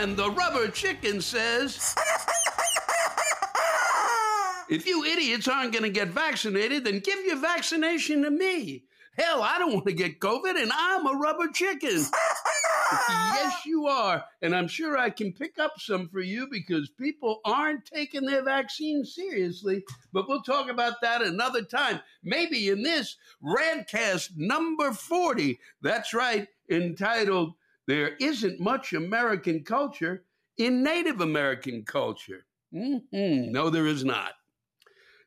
And the rubber chicken says. If you idiots aren't going to get vaccinated, then give your vaccination to me. Hell, I don't want to get COVID, and I'm a rubber chicken. yes, you are. And I'm sure I can pick up some for you because people aren't taking their vaccine seriously. But we'll talk about that another time. Maybe in this Rantcast number 40. That's right, entitled There Isn't Much American Culture in Native American Culture. Mm-hmm. No, there is not.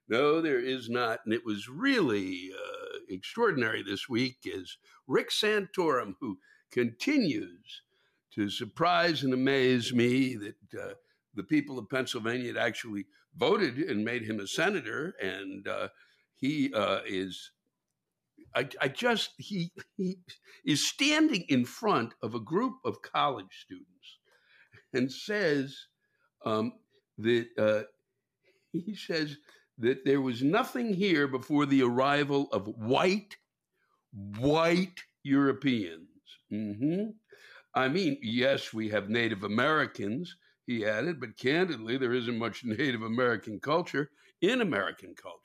No, there is not. And it was really uh, extraordinary this week is Rick Santorum, who continues to surprise and amaze me that uh, the people of Pennsylvania had actually voted and made him a senator. And uh, he uh, is, I, I, just, he, he is standing in front of a group of college students and says um, that, uh, he says, that there was nothing here before the arrival of white, white Europeans. Mm-hmm. I mean, yes, we have Native Americans, he added, but candidly, there isn't much Native American culture in American culture.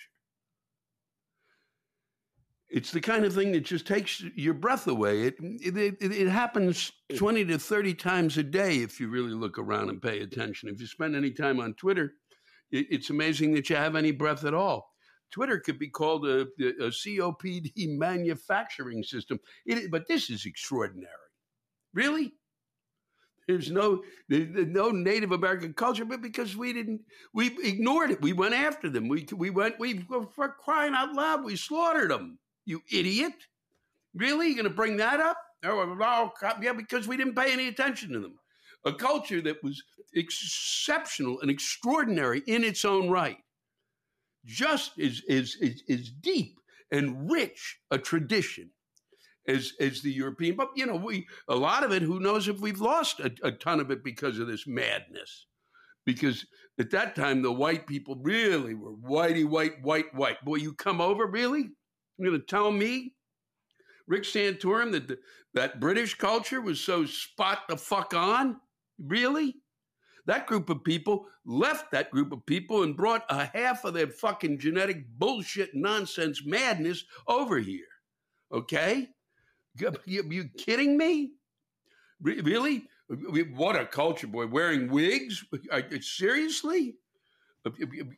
It's the kind of thing that just takes your breath away. It, it, it, it, happens mm. 20 to 30 times a day if you really look around and pay attention. If you spend any time on Twitter, it's amazing that you have any breath at all. Twitter could be called a, a COPD manufacturing system, it, but this is extraordinary. Really? There's no no Native American culture, but because we didn't, we ignored it. We went after them. We we went. We for crying out loud, we slaughtered them. You idiot! Really? You're going to bring that up? Oh, oh, yeah, because we didn't pay any attention to them a culture that was exceptional and extraordinary in its own right, just as, as, as, deep and rich a tradition as, as the European. But, you know, we a lot of it, who knows if we've lost a, a ton of it because of this madness. Because at that time, the white people really were whitey, white, white, white. Boy, you come over, really? Going to tell me Rick Santorum that the, that British culture was so spot the fuck on? Really? That group of people left that group of people and brought a half of their fucking genetic bullshit nonsense madness over here. Okay? You, you kidding me? Really? What a culture, boy. Wearing wigs? Seriously?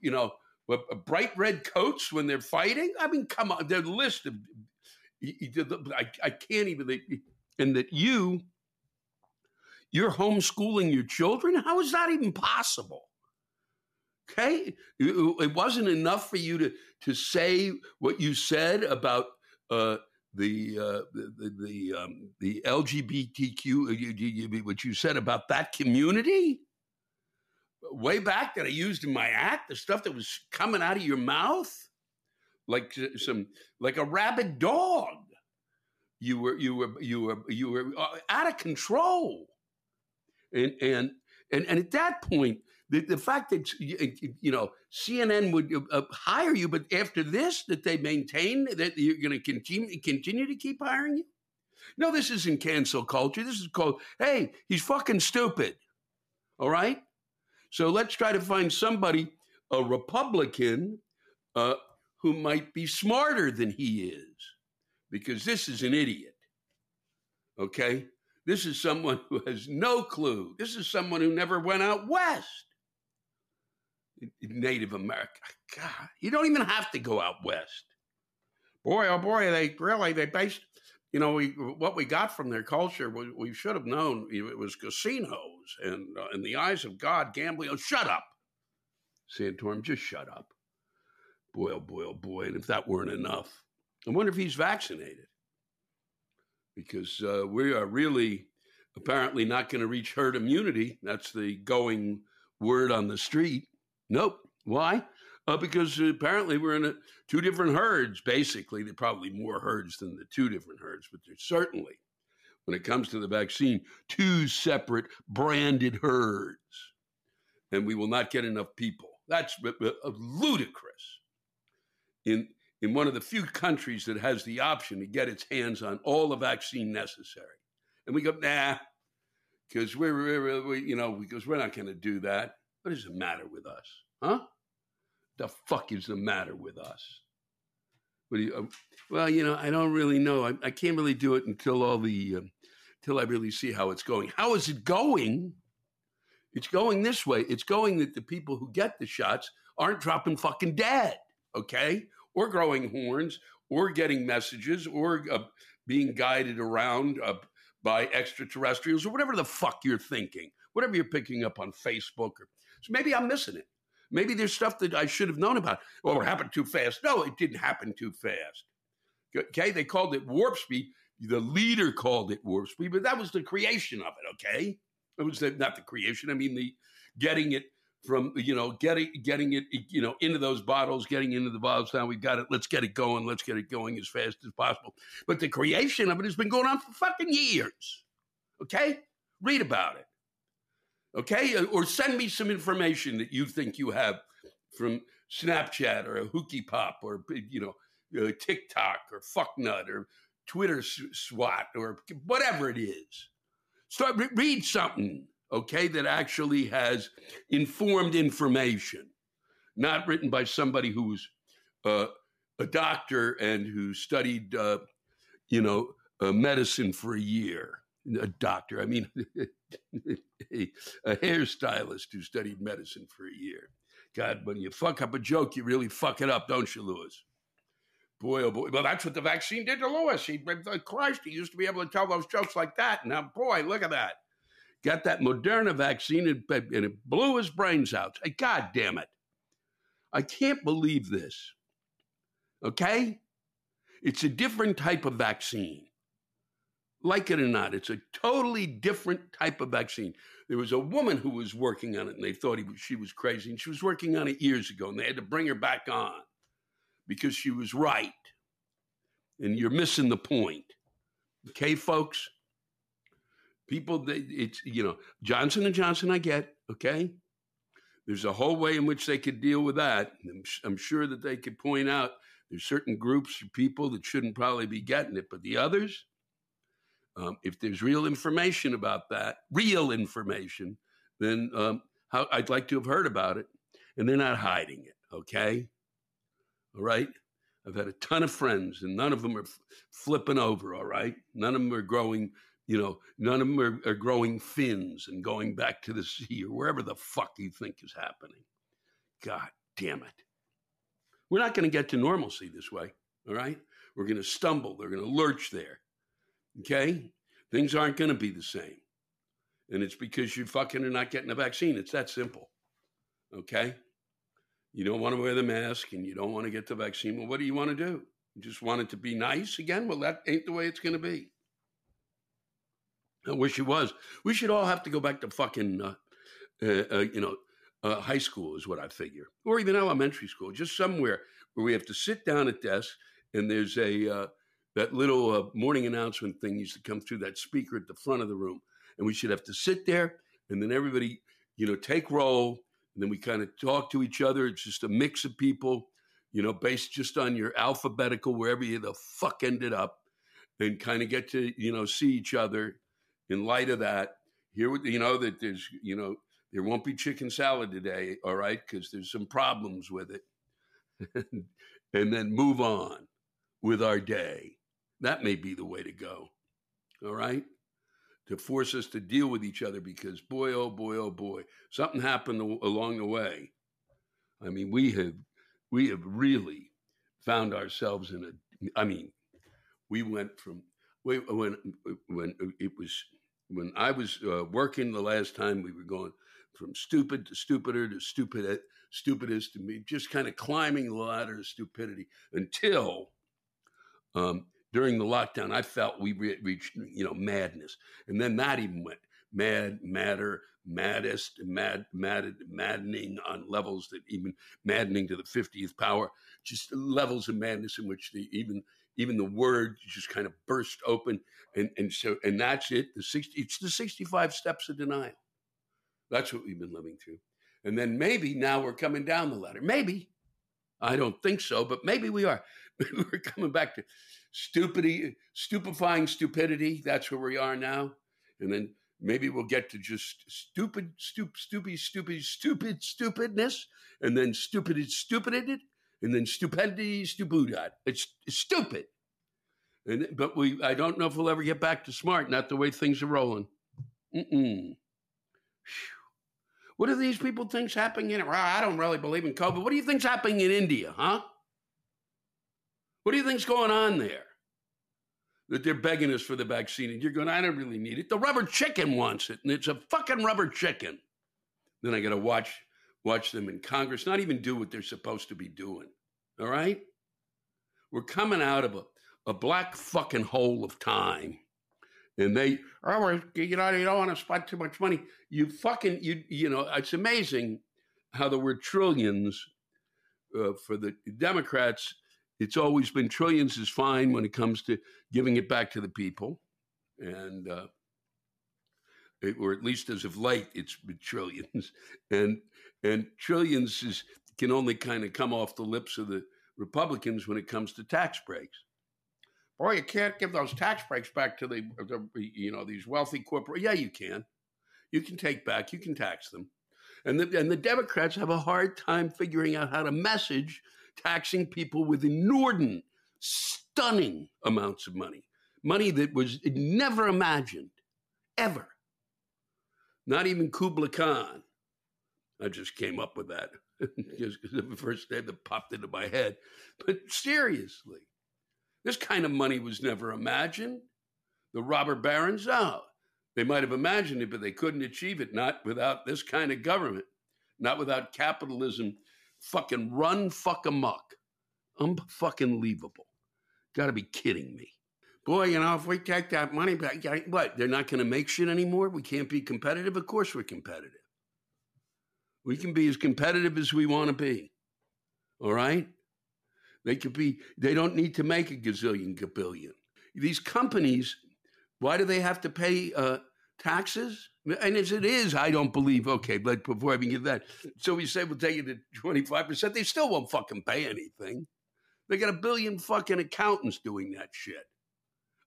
You know, bright red coats when they're fighting? I mean, come on. Their list of. I, I can't even. And that you you're homeschooling your children? How is that even possible? Okay, it wasn't enough for you to to say what you said about uh, the, uh, the the um, the LGBTQ. Uh, what you said about that community way back that I used in my act, the stuff that was coming out of your mouth, like some like a rabid dog. You were you were you were you were uh, out of control. And and and, and at that point, the, the fact that you know CNN would uh, hire you, but after this, that they maintain that you're going to continue continue to keep hiring you. No, this isn't cancel culture. This is called, hey, he's fucking stupid. All right. So let's try to find somebody, a Republican, uh, who might be smarter than he is, because this is an idiot. Okay. This is someone who has no clue. This is someone who never went out west. Native America. God, you don't even have to go out west. Boy, oh boy, they really they based. You know, we what we got from their culture, we, we should have known it was casinos and uh, in the eyes of God, gambling. Oh, shut up, Santorum, just shut up. Boy, oh boy, oh boy, and if that weren't enough, I wonder if he's vaccinated because uh, we are really apparently not going to reach herd immunity. That's the going word on the street. Nope. Why? Uh, because apparently we're in a, two different herds, basically. There probably more herds than the two different herds, but there's certainly, when it comes to the vaccine, two separate branded herds. And we will not get enough people. That's ludicrous. In in one of the few countries that has the option to get its hands on all the vaccine necessary. And we go, nah, because we're, we're, we you know because we're not going to do that. What does it matter with us, huh? The fuck is the matter with us? What do you? Uh, well, you know, I don't really know. I, I can't really do it until all the uh, until I really see how it's going. How is it going? It's going this way. It's going that the people who get the shots aren't dropping fucking dead, okay? Or growing horns, or getting messages, or uh, being guided around uh, by extraterrestrials, or whatever the fuck you're thinking, whatever you're picking up on Facebook. Or, so maybe I'm missing it. Maybe there's stuff that I should have known about. Well, it happened too fast. No, it didn't happen too fast. Okay, they called it warp speed. The leader called it warp speed, but that was the creation of it. Okay, it was the, not the creation. I mean, the getting it from you know getting getting it you know into those bottles, getting into the bottles. Now we've got it. Let's get it going. Let's get it going as fast as possible. But the creation of it has been going on for fucking years. Okay, read about it okay? Or send me some information that you think you have from Snapchat or a Hookie Pop or, you know, uh, TikTok or Fucknut or Twitter SWAT or whatever it is. Start read something, okay, that actually has informed information, not written by somebody who's uh, a doctor and who studied, uh, you know, uh, medicine for a year. A doctor, I mean, a, a hairstylist who studied medicine for a year. God, when you fuck up a joke, you really fuck it up, don't you, Lewis? Boy, oh boy. Well, that's what the vaccine did to Lewis. He, uh, Christ, he used to be able to tell those jokes like that. Now, boy, look at that. Got that Moderna vaccine and, and it blew his brains out. God damn it. I can't believe this. Okay? It's a different type of vaccine like it or not, it's a totally different type of vaccine. There was a woman who was working on it, and they thought he, she was crazy, and she was working on it years ago, and they had to bring her back on because she was right. And you're missing the point, okay, folks. People, they, it's you know Johnson Johnson. I get okay. There's a whole way in which they could deal with that. I'm, I'm sure that they could point out there's certain groups of people that shouldn't probably be getting it, but the others um, if there's real information about that, real information, then um, how, I'd like to have heard about it. And they're not hiding it, okay? All right? I've had a ton of friends, and none of them are f- flipping over, all right? None of them are growing, you know, none of them are, are growing fins and going back to the sea or wherever the fuck you think is happening. God damn it. We're not going to get to normalcy this way, all right? We're going to stumble. They're going to lurch there. Okay? Things aren't going to be the same. And it's because you fucking are not getting a vaccine. It's that simple. Okay? You don't want to wear the mask and you don't want to get the vaccine. Well, what do you want to do? You just want it to be nice again? Well, that ain't the way it's going to be. I wish it was. We should all have to go back to fucking, uh, uh, uh, you know, uh, high school is what I figure, or even elementary school, just somewhere where we have to sit down at desks and there's a uh, that little uh, morning announcement thing used to come through that speaker at the front of the room. And we should have to sit there and then everybody, you know, take roll. And then we kind of talk to each other. It's just a mix of people, you know, based just on your alphabetical, wherever you the fuck ended up, and kind of get to, you know, see each other in light of that. Here, you know, that there's, you know, there won't be chicken salad today, all right, because there's some problems with it. and then move on with our day. That may be the way to go. All right? To force us to deal with each other because, boy, oh boy, oh boy, something happened along the way. I mean, we have we have really found ourselves in a. I mean, we went from when when it was when I was uh, working the last time we were going from stupid to stupider to stupid stupidest to me just kind of climbing the ladder of stupidity until um, during the lockdown, I felt we re- reached, you know, madness. And then that even went mad, madder, maddest, mad, mad, maddening on levels that even maddening to the 50th power, just levels of madness in which the even even the word just kind of burst open. And, and so, and that's it. The 60, it's the 65 steps of denial. That's what we've been living through. And then maybe now we're coming down the ladder. Maybe. I don't think so, but maybe we are. we're coming back to stupidity, stupefying stupidity. That's where we are now. And then maybe we'll get to just stupid, stupid, stupid, stupid, stupid, stupidness, and then stupid, stupid, and then stupidity, stupidity. It's, it's stupid. And, but we, I don't know if we'll ever get back to smart. Not the way things are rolling. Mm-mm. What do these people think's happening in? Well, I don't really believe in COVID. What do you think's happening in India, huh? What do you think's going on there? That they're begging us for the vaccine, and you're going, I don't really need it. The rubber chicken wants it, and it's a fucking rubber chicken. Then I got to watch watch them in Congress not even do what they're supposed to be doing. All right, we're coming out of a a black fucking hole of time. And they, oh, you know, you don't want to spend too much money. You fucking, you, you know, it's amazing how the word trillions uh, for the Democrats, it's always been trillions is fine when it comes to giving it back to the people. And, uh, it, or at least as of late, it's been trillions. And, and trillions is, can only kind of come off the lips of the Republicans when it comes to tax breaks boy, you can't give those tax breaks back to the, the you know these wealthy corporate. Yeah, you can. You can take back. You can tax them. And the, and the Democrats have a hard time figuring out how to message taxing people with inordinate, stunning amounts of money, money that was never imagined, ever. Not even Kubla Khan. I just came up with that just the first name that popped into my head. But seriously, this kind of money was never imagined. The robber barons, no. They might have imagined it, but they couldn't achieve it, not without this kind of government, not without capitalism fucking run fuck amok. Unfucking leavable. Gotta be kidding me. Boy, you know, if we take that money back, what? They're not going to make shit anymore? We can't be competitive? Of course we're competitive. We can be as competitive as we want to be. All right? They could be, they don't need to make a gazillion, gabillion. These companies, why do they have to pay uh, taxes? And as it is, I don't believe, okay, but before I even get that, so we say we'll take it to 25%, they still won't fucking pay anything. They got a billion fucking accountants doing that shit.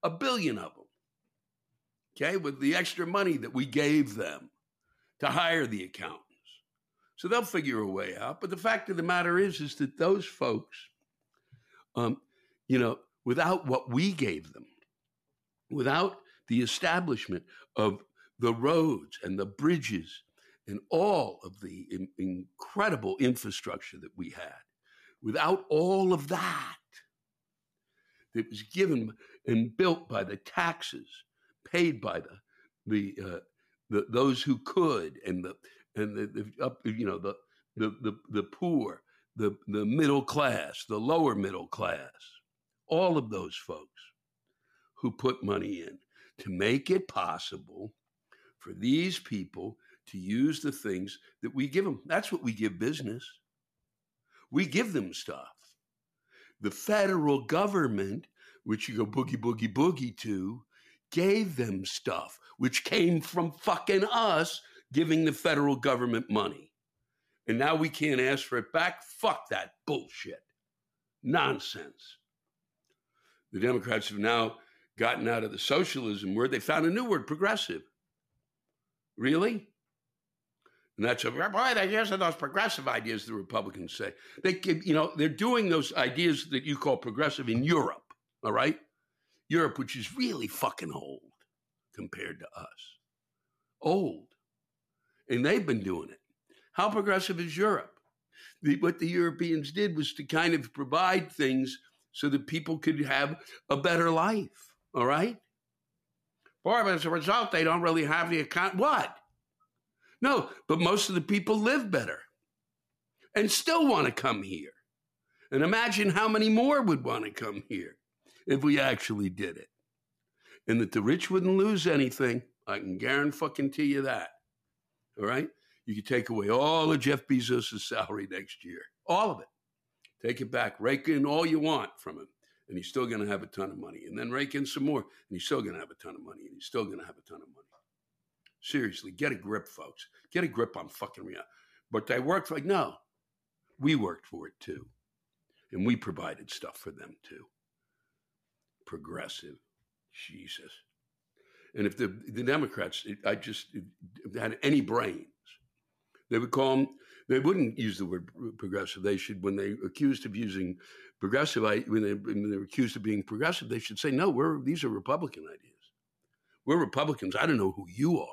A billion of them. Okay, with the extra money that we gave them to hire the accountants. So they'll figure a way out. But the fact of the matter is, is that those folks um, you know, without what we gave them, without the establishment of the roads and the bridges and all of the in, incredible infrastructure that we had, without all of that that was given and built by the taxes paid by the the, uh, the those who could and the and the, the up you know the the the, the poor the, the middle class, the lower middle class, all of those folks who put money in to make it possible for these people to use the things that we give them. That's what we give business. We give them stuff. The federal government, which you go boogie, boogie, boogie to, gave them stuff, which came from fucking us giving the federal government money and now we can't ask for it back. Fuck that bullshit. Nonsense. The Democrats have now gotten out of the socialism word. They found a new word, progressive. Really? And that's a boy. Are those progressive ideas the Republicans say. They, give, you know, they're doing those ideas that you call progressive in Europe. All right, Europe, which is really fucking old compared to us, old, and they've been doing it. How progressive is Europe? The, what the Europeans did was to kind of provide things so that people could have a better life. All right? But as a result, they don't really have the account. What? No, but most of the people live better and still want to come here. And imagine how many more would want to come here if we actually did it. And that the rich wouldn't lose anything. I can guarantee you that. All right? You could take away all of Jeff Bezos' salary next year, all of it. Take it back, rake in all you want from him, and he's still going to have a ton of money. And then rake in some more, and he's still going to have a ton of money, and he's still going to have a ton of money. Seriously, get a grip, folks. Get a grip on fucking reality. But they worked like no, we worked for it too, and we provided stuff for them too. Progressive, Jesus. And if the, the Democrats, I just had any brains, they would call them, they wouldn't use the word progressive. They should, when they accused of using progressive, when, they, when they're accused of being progressive, they should say, no, we're, these are Republican ideas. We're Republicans. I don't know who you are,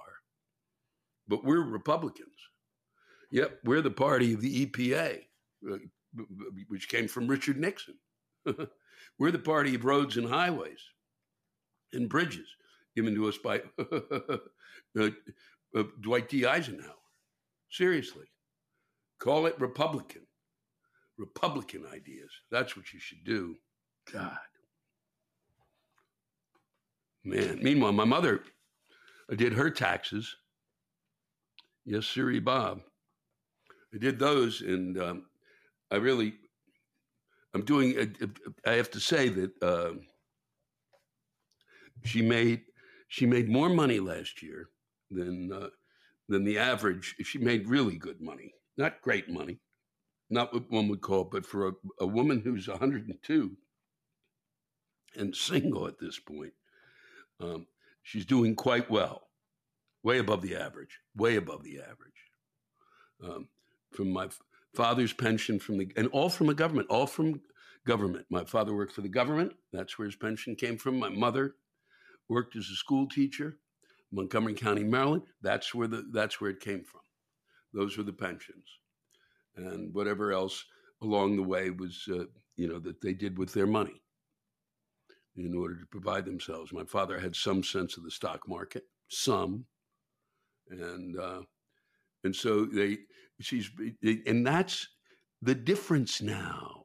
but we're Republicans. Yep, we're the party of the EPA, uh, which came from Richard Nixon. we're the party of roads and highways and bridges given to us by uh, uh, Dwight D. Eisenhower. Seriously, call it Republican. Republican ideas. That's what you should do. God. Man. Meanwhile, my mother did her taxes. Yes, Siri Bob. I did those, and um, I really, I'm doing. I have to say that uh, she made she made more money last year than uh, than the average. She made really good money, not great money, not what one would call, but for a, a woman who's 102 and single at this point, um, she's doing quite well, way above the average, way above the average. Um, from my father's pension, from the and all from the government, all from government. My father worked for the government. That's where his pension came from. My mother worked as a school teacher, Montgomery County, Maryland. That's where the that's where it came from. Those were the pensions, and whatever else along the way was, uh, you know, that they did with their money in order to provide themselves. My father had some sense of the stock market, some, and uh, and so they she's and that's the difference now,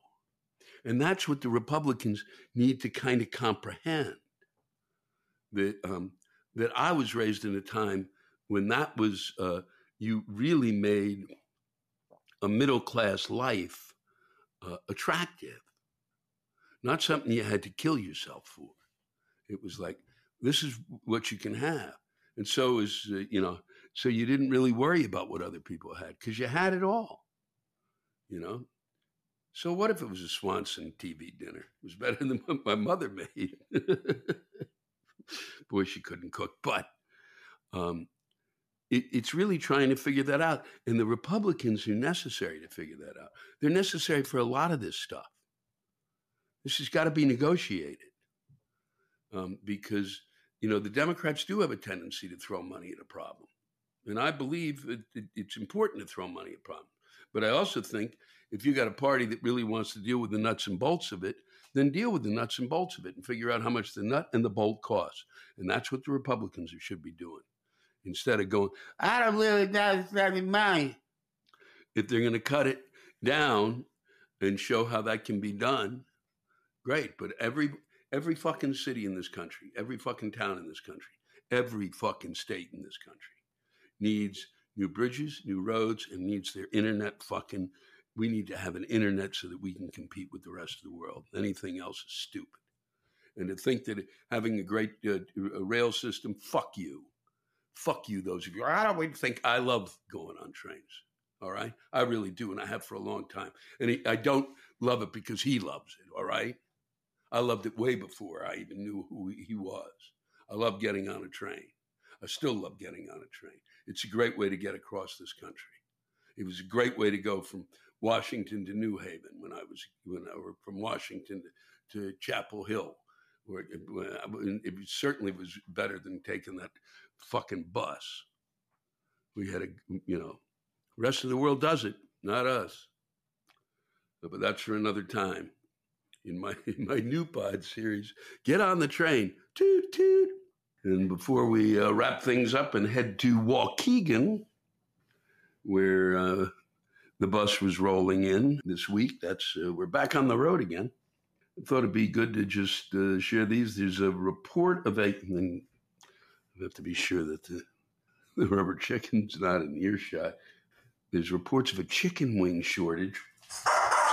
and that's what the Republicans need to kind of comprehend. That um, that I was raised in a time when that was uh, you really made a middle class life uh, attractive, not something you had to kill yourself for. It was like this is what you can have, and so is uh, you know so you didn't really worry about what other people had because you had it all, you know. So what if it was a Swanson TV dinner? It was better than what my mother made. Boy, she couldn't cook. But um, it, it's really trying to figure that out. And the Republicans are necessary to figure that out. They're necessary for a lot of this stuff. This has got to be negotiated um, because, you know, the Democrats do have a tendency to throw money at a problem. And I believe it, it, it's important to throw money at problems. But I also think if you got a party that really wants to deal with the nuts and bolts of it, then deal with the nuts and bolts of it and figure out how much the nut and the bolt costs. And that's what the Republicans should be doing. Instead of going, I don't really know any money. If they're going to cut it down and show how that can be done, great. But every every fucking city in this country, every fucking town in this country, every fucking state in this country needs new bridges, new roads, and needs their internet fucking we need to have an internet so that we can compete with the rest of the world. Anything else is stupid. And to think that having a great uh, rail system, fuck you. Fuck you, those of you. I don't think I love going on trains. All right. I really do. And I have for a long time. And he, I don't love it because he loves it. All right. I loved it way before I even knew who he was. I love getting on a train. I still love getting on a train. It's a great way to get across this country. It was a great way to go from Washington to New Haven when I was when I were from Washington to, to Chapel Hill, where it, it, certainly was better than taking that fucking bus. We had a you know, rest of the world does it, not us. But that's for another time. In my in my new pod series, get on the train, toot toot. And before we uh, wrap things up and head to Waukegan, where uh, the bus was rolling in this week. That's uh, we're back on the road again. I thought it'd be good to just uh, share these. There's a report of a. I have to be sure that the, the rubber chicken's not in earshot. There's reports of a chicken wing shortage.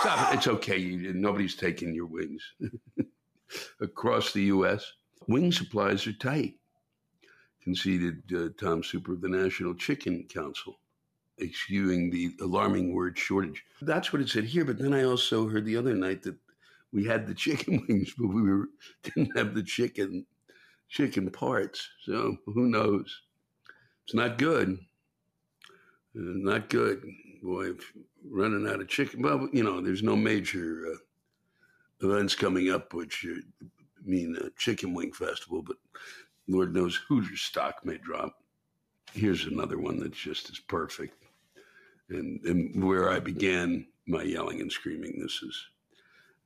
Stop it. It's okay. You, nobody's taking your wings across the U.S. Wing supplies are tight, conceded uh, Tom Super of the National Chicken Council eschewing the alarming word shortage. That's what it said here. But then I also heard the other night that we had the chicken wings, but we were, didn't have the chicken. Chicken parts. So who knows? It's not good. Uh, not good. Boy, running out of chicken. Well, you know, there's no major uh, events coming up, which mean a chicken wing festival, but Lord knows Hoosier stock may drop. Here's another one that's just as perfect. And, and where I began my yelling and screaming, this is,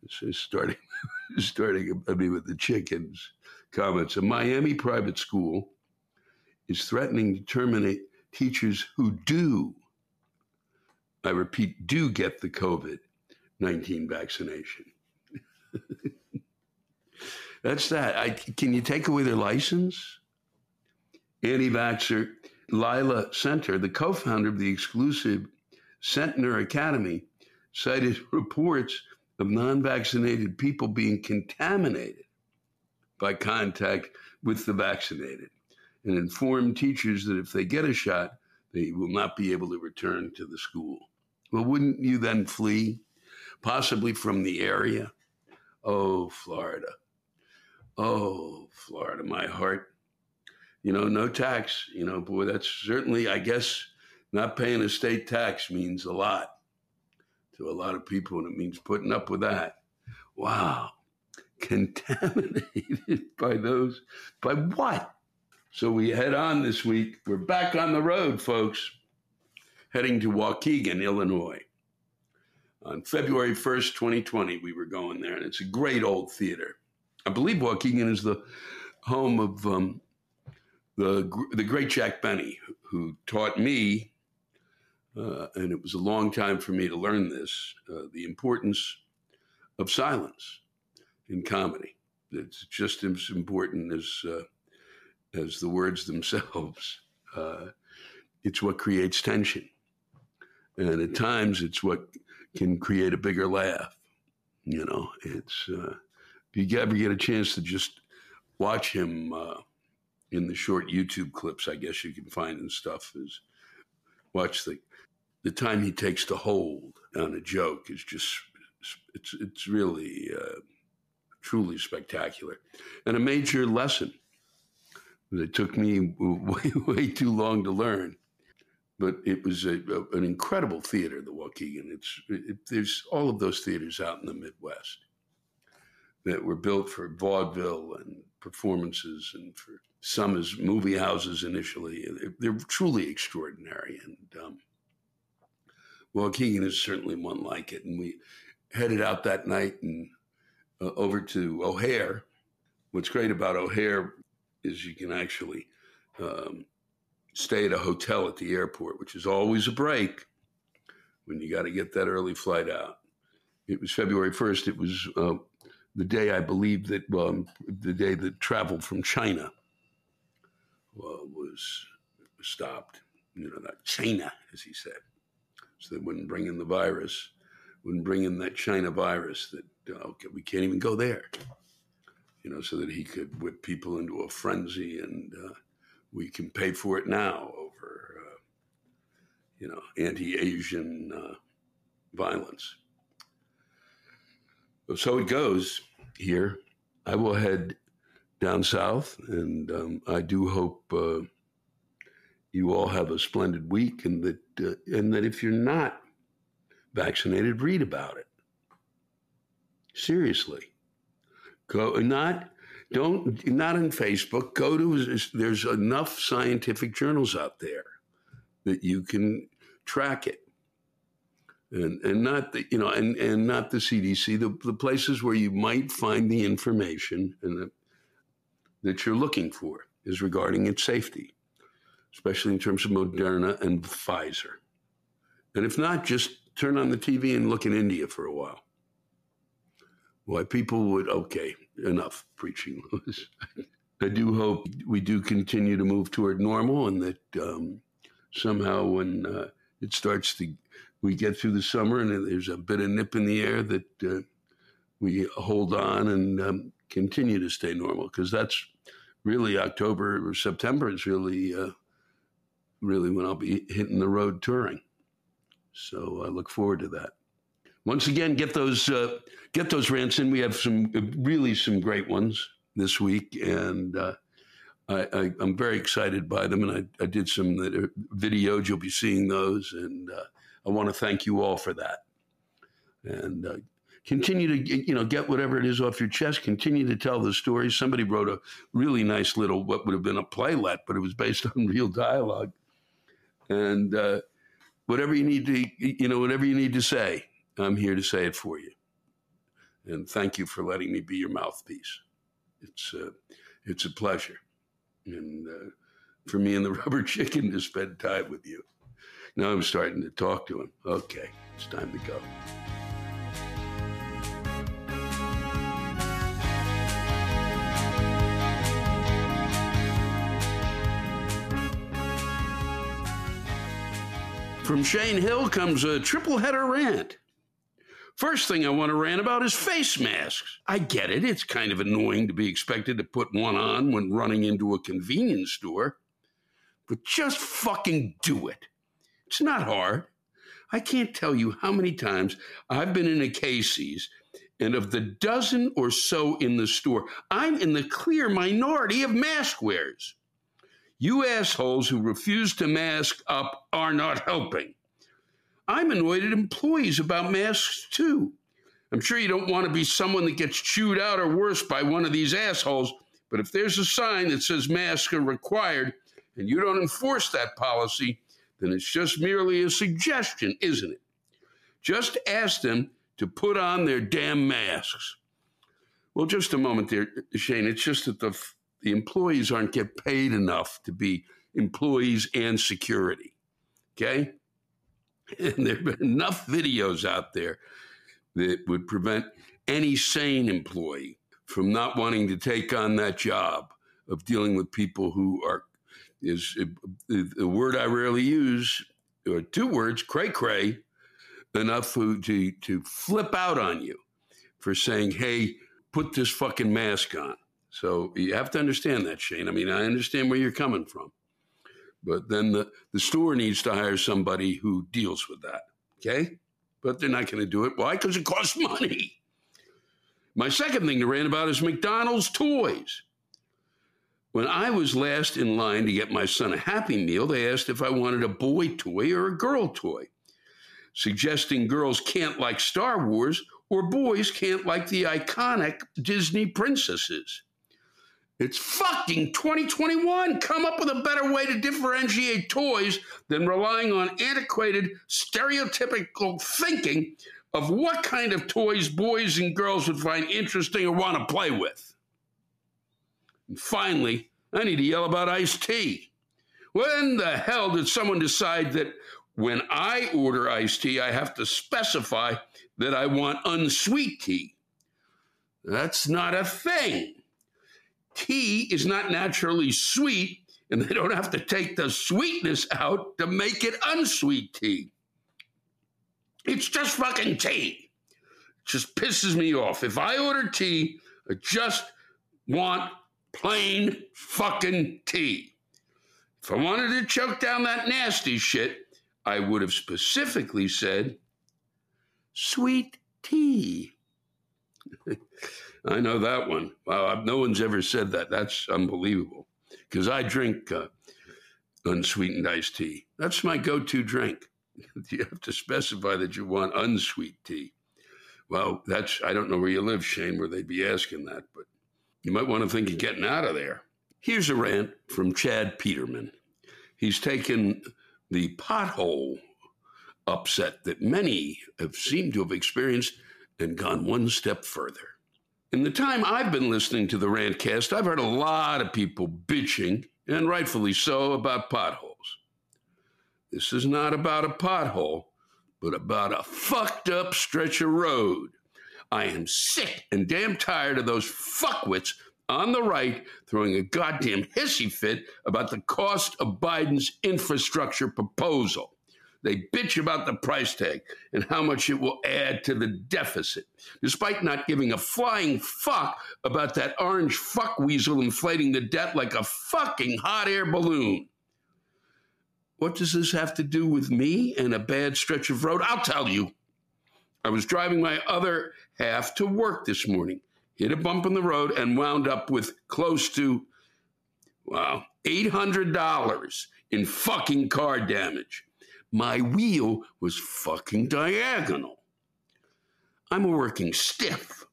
this is starting, starting I mean, with the chickens comments. A Miami private school is threatening to terminate teachers who do, I repeat, do get the COVID 19 vaccination. That's that. I, can you take away their license? Anti vaxxer Leila Centner, the co founder of the exclusive Centner Academy, cited reports of non vaccinated people being contaminated by contact with the vaccinated and inform teachers that if they get a shot, they will not be able to return to the school. Well, wouldn't you then flee, possibly from the area? Oh, Florida. Oh, Florida, my heart. You know, no tax. You know, boy, that's certainly, I guess, not paying a state tax means a lot to a lot of people, and it means putting up with that. Wow. Contaminated by those, by what? So we head on this week. We're back on the road, folks, heading to Waukegan, Illinois. On February 1st, 2020, we were going there, and it's a great old theater. I believe Waukegan is the home of um, the the great Jack Benny, who taught me, uh, and it was a long time for me to learn this, uh, the importance of silence in comedy. It's just as important as uh, as the words themselves. Uh, it's what creates tension, and at times it's what can create a bigger laugh. You know, it's uh, if you ever get a chance to just watch him uh, in the short YouTube clips, I guess you can find and stuff, is watch the the time he takes to hold on a joke is just it's it's really uh, truly spectacular and a major lesson that took me way way too long to learn but it was a, a, an incredible theater the waukegan it's it, there's all of those theaters out in the midwest that were built for vaudeville and performances and for some as movie houses initially. They're, they're truly extraordinary. And um, Waukegan is certainly one like it. And we headed out that night and uh, over to O'Hare. What's great about O'Hare is you can actually um, stay at a hotel at the airport, which is always a break when you got to get that early flight out. It was February 1st. It was uh, the day I believe that um, the day that travel from China uh, was stopped. You know, that China, as he said, so they wouldn't bring in the virus, wouldn't bring in that China virus. That okay, we can't even go there. You know, so that he could whip people into a frenzy, and uh, we can pay for it now over, uh, you know, anti-Asian uh, violence. So it goes here. I will head down south, and um, I do hope uh, you all have a splendid week, and that uh, and that if you're not vaccinated, read about it. Seriously, go not don't not on Facebook. Go to there's enough scientific journals out there that you can track it and and not the you know and and not the CDC the the places where you might find the information and the, that you're looking for is regarding its safety, especially in terms of Moderna and Pfizer. And if not, just turn on the TV and look in India for a while. Why people would okay enough preaching, Lewis. I do hope we do continue to move toward normal, and that um, somehow when uh, it starts to we get through the summer and there's a bit of nip in the air that uh, we hold on and um, continue to stay normal because that's really October or September is really uh, really when I'll be hitting the road touring. So I look forward to that. Once again, get those uh, get those rants in. We have some really some great ones this week, and uh, I, am very excited by them, and I, I did some videos. You'll be seeing those, and uh, I want to thank you all for that. And uh, continue to you know get whatever it is off your chest. Continue to tell the stories. Somebody wrote a really nice little what would have been a playlet, but it was based on real dialogue. And uh, whatever you need to you know whatever you need to say, I'm here to say it for you. And thank you for letting me be your mouthpiece. It's uh, it's a pleasure, and uh, for me and the rubber chicken to spend time with you. Now I'm starting to talk to him. Okay, it's time to go. From Shane Hill comes a triple header rant. First thing I want to rant about is face masks. I get it, it's kind of annoying to be expected to put one on when running into a convenience store, but just fucking do it. It's not hard. I can't tell you how many times I've been in a Casey's and of the dozen or so in the store, I'm in the clear minority of mask wearers. You assholes who refuse to mask up are not helping. I'm annoyed at employees about masks too. I'm sure you don't want to be someone that gets chewed out or worse by one of these assholes, but if there's a sign that says masks are required and you don't enforce that policy, then it's just merely a suggestion, isn't it? Just ask them to put on their damn masks. Well, just a moment there, Shane. It's just that the the employees aren't get paid enough to be employees and security. Okay? And there have been enough videos out there that would prevent any sane employee from not wanting to take on that job of dealing with people who are is the word I rarely use, or two words, cray cray, enough to, to to flip out on you for saying, "Hey, put this fucking mask on." So you have to understand that, Shane. I mean, I understand where you're coming from. But then the, the store needs to hire somebody who deals with that. Okay? But they're not going to do it. Why? Because it costs money. My second thing to rant about is McDonald's toys. When I was last in line to get my son a Happy Meal, they asked if I wanted a boy toy or a girl toy, suggesting girls can't like Star Wars or boys can't like the iconic Disney princesses. It's fucking 2021. Come up with a better way to differentiate toys than relying on antiquated, stereotypical thinking of what kind of toys boys and girls would find interesting or want to play with. And finally, I need to yell about iced tea. When the hell did someone decide that when I order iced tea, I have to specify that I want unsweet tea? That's not a thing tea is not naturally sweet, and they don't have to take the sweetness out to make it unsweet tea. It's just fucking tea. It just pisses me off. If I order tea, I just want plain fucking tea. If I wanted to choke down that nasty shit, I would have specifically said sweet tea. I know that one. Wow, no one's ever said that. That's unbelievable. Because I drink uh, unsweetened iced tea. That's my go to drink. you have to specify that you want unsweet tea. Well, that's, I don't know where you live, Shane, where they'd be asking that, but you might want to think of getting out of there. Here's a rant from Chad Peterman. He's taken the pothole upset that many have seemed to have experienced and gone one step further. In the time I've been listening to the Rantcast, I've heard a lot of people bitching, and rightfully so, about potholes. This is not about a pothole, but about a fucked up stretch of road. I am sick and damn tired of those fuckwits on the right throwing a goddamn hissy fit about the cost of Biden's infrastructure proposal. They bitch about the price tag and how much it will add to the deficit, despite not giving a flying fuck about that orange fuck weasel inflating the debt like a fucking hot air balloon. What does this have to do with me and a bad stretch of road? I'll tell you. I was driving my other half to work this morning, hit a bump in the road, and wound up with close to Wow. $800 in fucking car damage. My wheel was fucking diagonal. I'm a working stiff.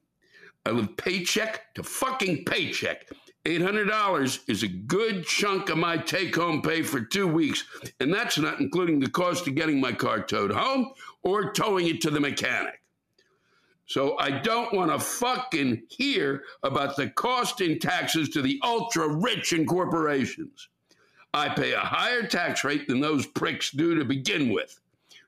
I live paycheck to fucking paycheck. $800 is a good chunk of my take home pay for two weeks, and that's not including the cost of getting my car towed home or towing it to the mechanic. So I don't want to fucking hear about the cost in taxes to the ultra rich and corporations. I pay a higher tax rate than those pricks do to begin with.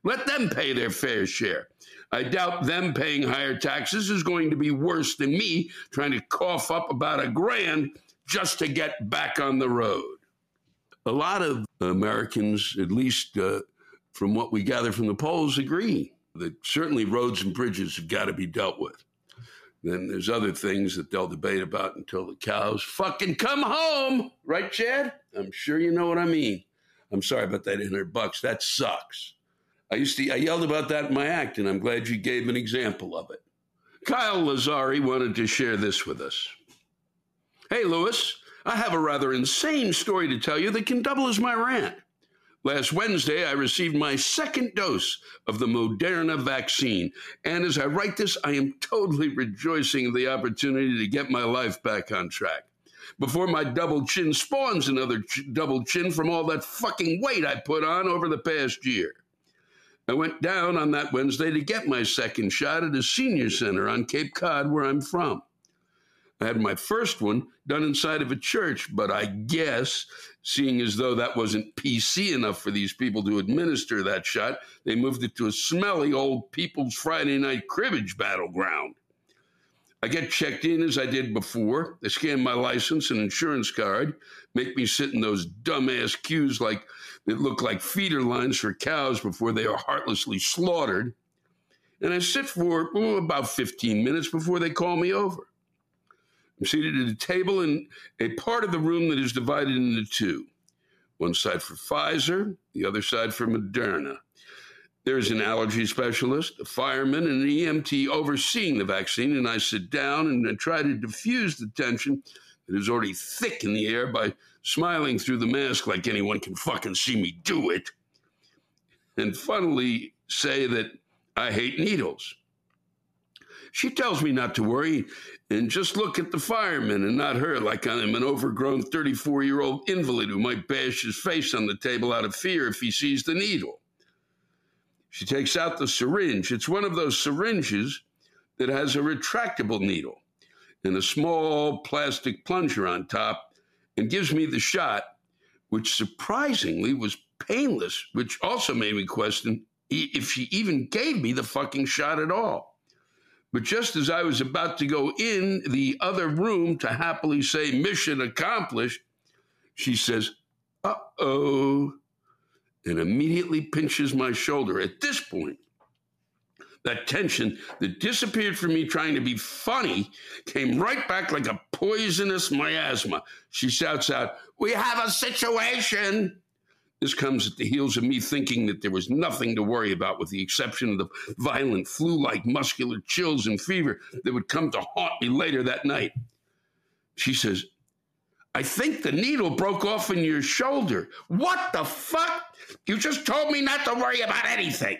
Let them pay their fair share. I doubt them paying higher taxes is going to be worse than me trying to cough up about a grand just to get back on the road. A lot of Americans, at least uh, from what we gather from the polls, agree that certainly roads and bridges have got to be dealt with. Then there's other things that they'll debate about until the cows fucking come home. Right, Chad? I'm sure you know what I mean. I'm sorry about that 800 bucks. That sucks. I used to, I yelled about that in my act, and I'm glad you gave an example of it. Kyle Lazari wanted to share this with us. Hey, Lewis, I have a rather insane story to tell you that can double as my rant. Last Wednesday, I received my second dose of the Moderna vaccine. And as I write this, I am totally rejoicing in the opportunity to get my life back on track. Before my double chin spawns another ch- double chin from all that fucking weight I put on over the past year. I went down on that Wednesday to get my second shot at a senior center on Cape Cod, where I'm from. I had my first one done inside of a church, but I guess, seeing as though that wasn't PC enough for these people to administer that shot, they moved it to a smelly old People's Friday night cribbage battleground. I get checked in as I did before. They scan my license and insurance card, make me sit in those dumbass queues like that look like feeder lines for cows before they are heartlessly slaughtered. And I sit for oh, about 15 minutes before they call me over. I'm seated at a table in a part of the room that is divided into two one side for Pfizer, the other side for Moderna. There's an allergy specialist, a fireman, and an EMT overseeing the vaccine, and I sit down and try to diffuse the tension that is already thick in the air by smiling through the mask like anyone can fucking see me do it, and funnily say that I hate needles. She tells me not to worry and just look at the fireman and not her, like I'm an overgrown 34 year old invalid who might bash his face on the table out of fear if he sees the needle. She takes out the syringe. It's one of those syringes that has a retractable needle and a small plastic plunger on top and gives me the shot, which surprisingly was painless, which also made me question if she even gave me the fucking shot at all. But just as I was about to go in the other room to happily say mission accomplished, she says, uh oh, and immediately pinches my shoulder. At this point, that tension that disappeared from me trying to be funny came right back like a poisonous miasma. She shouts out, We have a situation. This comes at the heels of me thinking that there was nothing to worry about with the exception of the violent flu like muscular chills and fever that would come to haunt me later that night. She says, I think the needle broke off in your shoulder. What the fuck? You just told me not to worry about anything.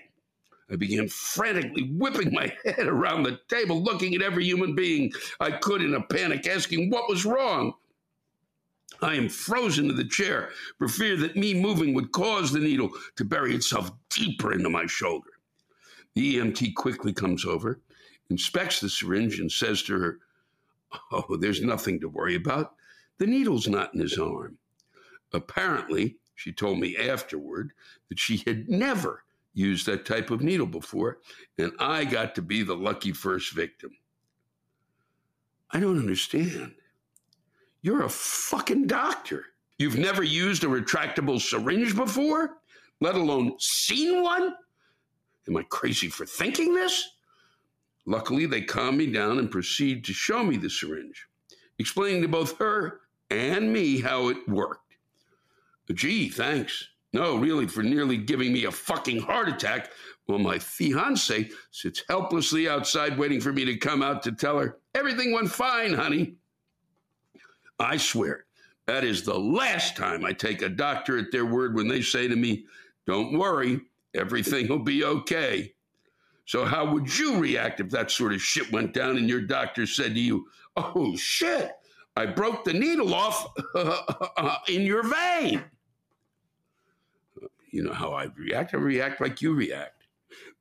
I began frantically whipping my head around the table, looking at every human being I could in a panic, asking what was wrong. I am frozen to the chair for fear that me moving would cause the needle to bury itself deeper into my shoulder. The EMT quickly comes over, inspects the syringe, and says to her, Oh, there's nothing to worry about. The needle's not in his arm. Apparently, she told me afterward that she had never used that type of needle before, and I got to be the lucky first victim. I don't understand. You're a fucking doctor. You've never used a retractable syringe before, let alone seen one? Am I crazy for thinking this? Luckily, they calm me down and proceed to show me the syringe, explaining to both her and me how it worked. Gee, thanks. No, really, for nearly giving me a fucking heart attack while my fiance sits helplessly outside waiting for me to come out to tell her everything went fine, honey. I swear, That is the last time I take a doctor at their word when they say to me, Don't worry, everything will be okay. So, how would you react if that sort of shit went down and your doctor said to you, Oh shit, I broke the needle off in your vein? You know how I react? I react like you react.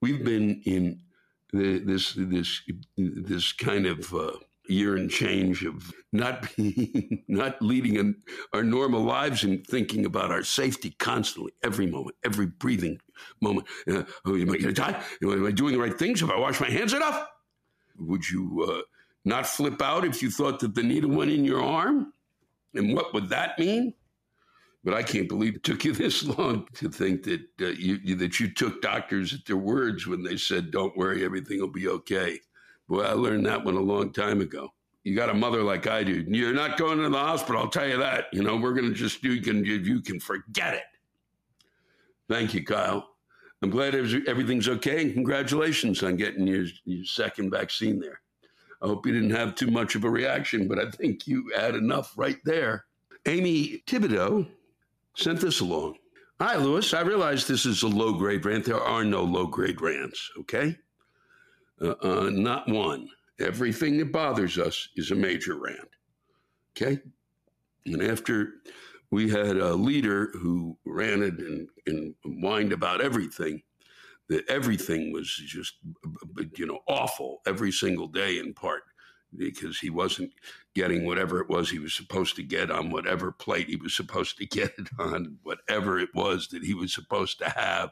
We've been in this, this, this kind of uh, year and change of not being, not leading an, our normal lives and thinking about our safety constantly, every moment, every breathing moment. Uh, oh, am I going to die? Am I doing the right things? Have I washed my hands enough? Would you uh, not flip out if you thought that the needle went in your arm? And what would that mean? But I can't believe it took you this long to think that uh, you that you took doctors at their words when they said, "Don't worry, everything will be okay." Boy, I learned that one a long time ago. You got a mother like I do. You're not going to the hospital. I'll tell you that. You know, we're going to just do. you can you can forget it. Thank you, Kyle. I'm glad everything's okay, and congratulations on getting your, your second vaccine there. I hope you didn't have too much of a reaction, but I think you had enough right there. Amy Thibodeau sent this along. Hi, Lewis. I realize this is a low grade rant. There are no low grade rants, okay? Uh, uh, not one. Everything that bothers us is a major rant. Okay? And after we had a leader who ranted and, and whined about everything, that everything was just, you know, awful every single day in part because he wasn't getting whatever it was he was supposed to get on whatever plate he was supposed to get it on, whatever it was that he was supposed to have,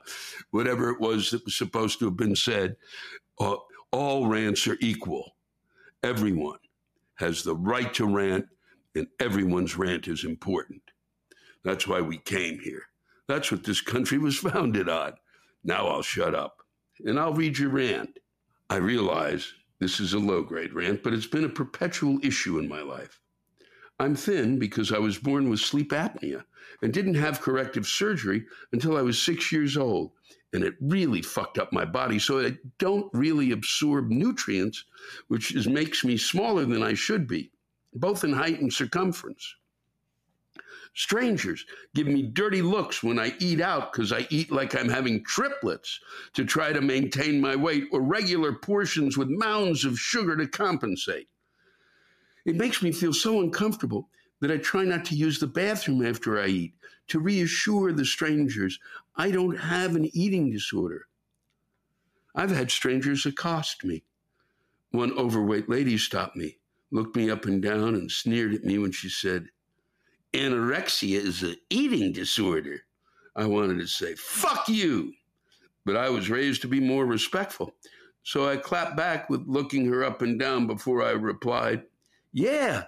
whatever it was that was supposed to have been said. Uh, all rants are equal. Everyone has the right to rant, and everyone's rant is important. That's why we came here. That's what this country was founded on. Now I'll shut up and I'll read your rant. I realize this is a low grade rant, but it's been a perpetual issue in my life. I'm thin because I was born with sleep apnea and didn't have corrective surgery until I was six years old and it really fucked up my body. So I don't really absorb nutrients, which is, makes me smaller than I should be, both in height and circumference. Strangers give me dirty looks when I eat out because I eat like I'm having triplets to try to maintain my weight or regular portions with mounds of sugar to compensate. It makes me feel so uncomfortable that I try not to use the bathroom after I eat to reassure the strangers I don't have an eating disorder. I've had strangers accost me. One overweight lady stopped me, looked me up and down, and sneered at me when she said, Anorexia is an eating disorder. I wanted to say, fuck you. But I was raised to be more respectful. So I clapped back with looking her up and down before I replied, Yeah,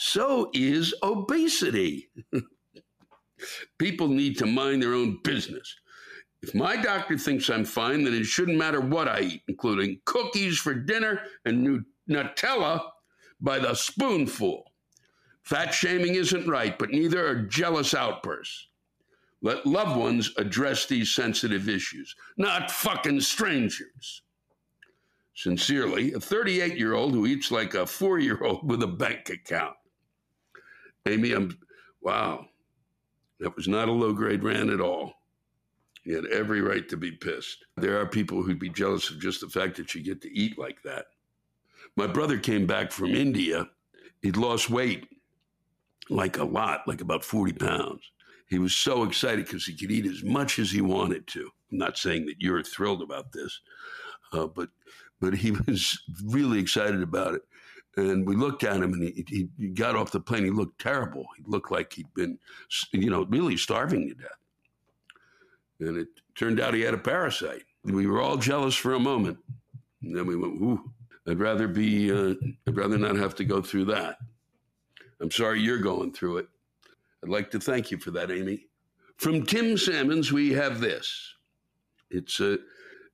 so is obesity. People need to mind their own business. If my doctor thinks I'm fine, then it shouldn't matter what I eat, including cookies for dinner and Nutella by the spoonful. Fat shaming isn't right, but neither are jealous outbursts. Let loved ones address these sensitive issues, not fucking strangers. Sincerely, a 38 year old who eats like a four year old with a bank account. Amy, I'm, wow, that was not a low grade rant at all. He had every right to be pissed. There are people who'd be jealous of just the fact that you get to eat like that. My brother came back from India. He'd lost weight, like a lot, like about 40 pounds. He was so excited because he could eat as much as he wanted to. I'm not saying that you're thrilled about this, uh, but but he was really excited about it. And we looked at him, and he, he got off the plane. He looked terrible. He looked like he'd been, you know, really starving to death. And it turned out he had a parasite. We were all jealous for a moment. And then we went, ooh, I'd rather be, uh, I'd rather not have to go through that. I'm sorry you're going through it. I'd like to thank you for that, Amy. From Tim Salmons, we have this. It's a,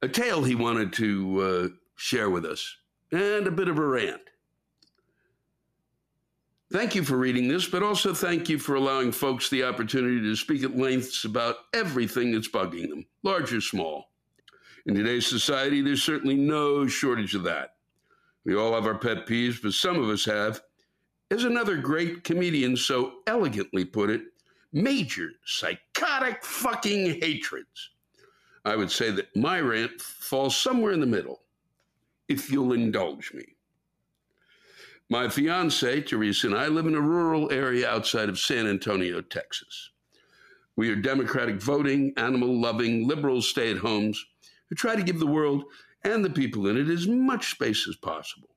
a tale he wanted to uh, share with us and a bit of a rant. Thank you for reading this, but also thank you for allowing folks the opportunity to speak at lengths about everything that's bugging them, large or small. In today's society, there's certainly no shortage of that. We all have our pet peeves, but some of us have As another great comedian so elegantly put it, major psychotic fucking hatreds. I would say that my rant falls somewhere in the middle, if you'll indulge me. My fiance, Teresa, and I live in a rural area outside of San Antonio, Texas. We are democratic voting, animal loving, liberal stay at homes who try to give the world and the people in it as much space as possible,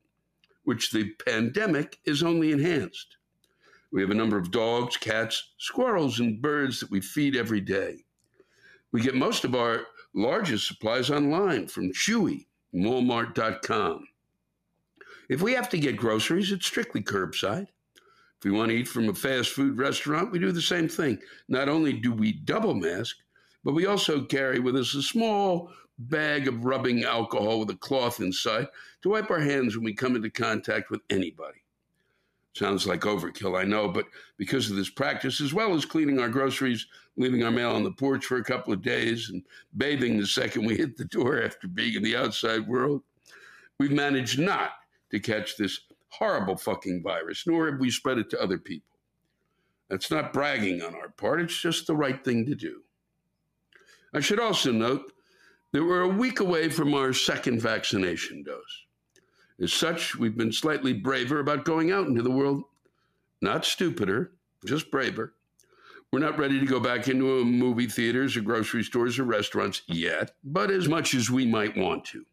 which the pandemic is only enhanced. We have a number of dogs, cats, squirrels, and birds that we feed every day. We get most of our largest supplies online from Chewy, Walmart.com. If we have to get groceries, it's strictly curbside. If we want to eat from a fast food restaurant, we do the same thing. Not only do we double mask, but we also carry with us a small bag of rubbing alcohol with a cloth inside to wipe our hands when we come into contact with anybody. Sounds like overkill, I know, but because of this practice, as well as cleaning our groceries, leaving our mail on the porch for a couple of days, and bathing the second we hit the door after being in the outside world, we've managed not to catch this horrible fucking virus, nor have we spread it to other people. That's not bragging on our part, it's just the right thing to do. I should also note that we're a week away from our second vaccination dose. As such, we've been slightly braver about going out into the world. Not stupider, just braver. We're not ready to go back into movie theaters or grocery stores or restaurants yet, but as much as we might want to.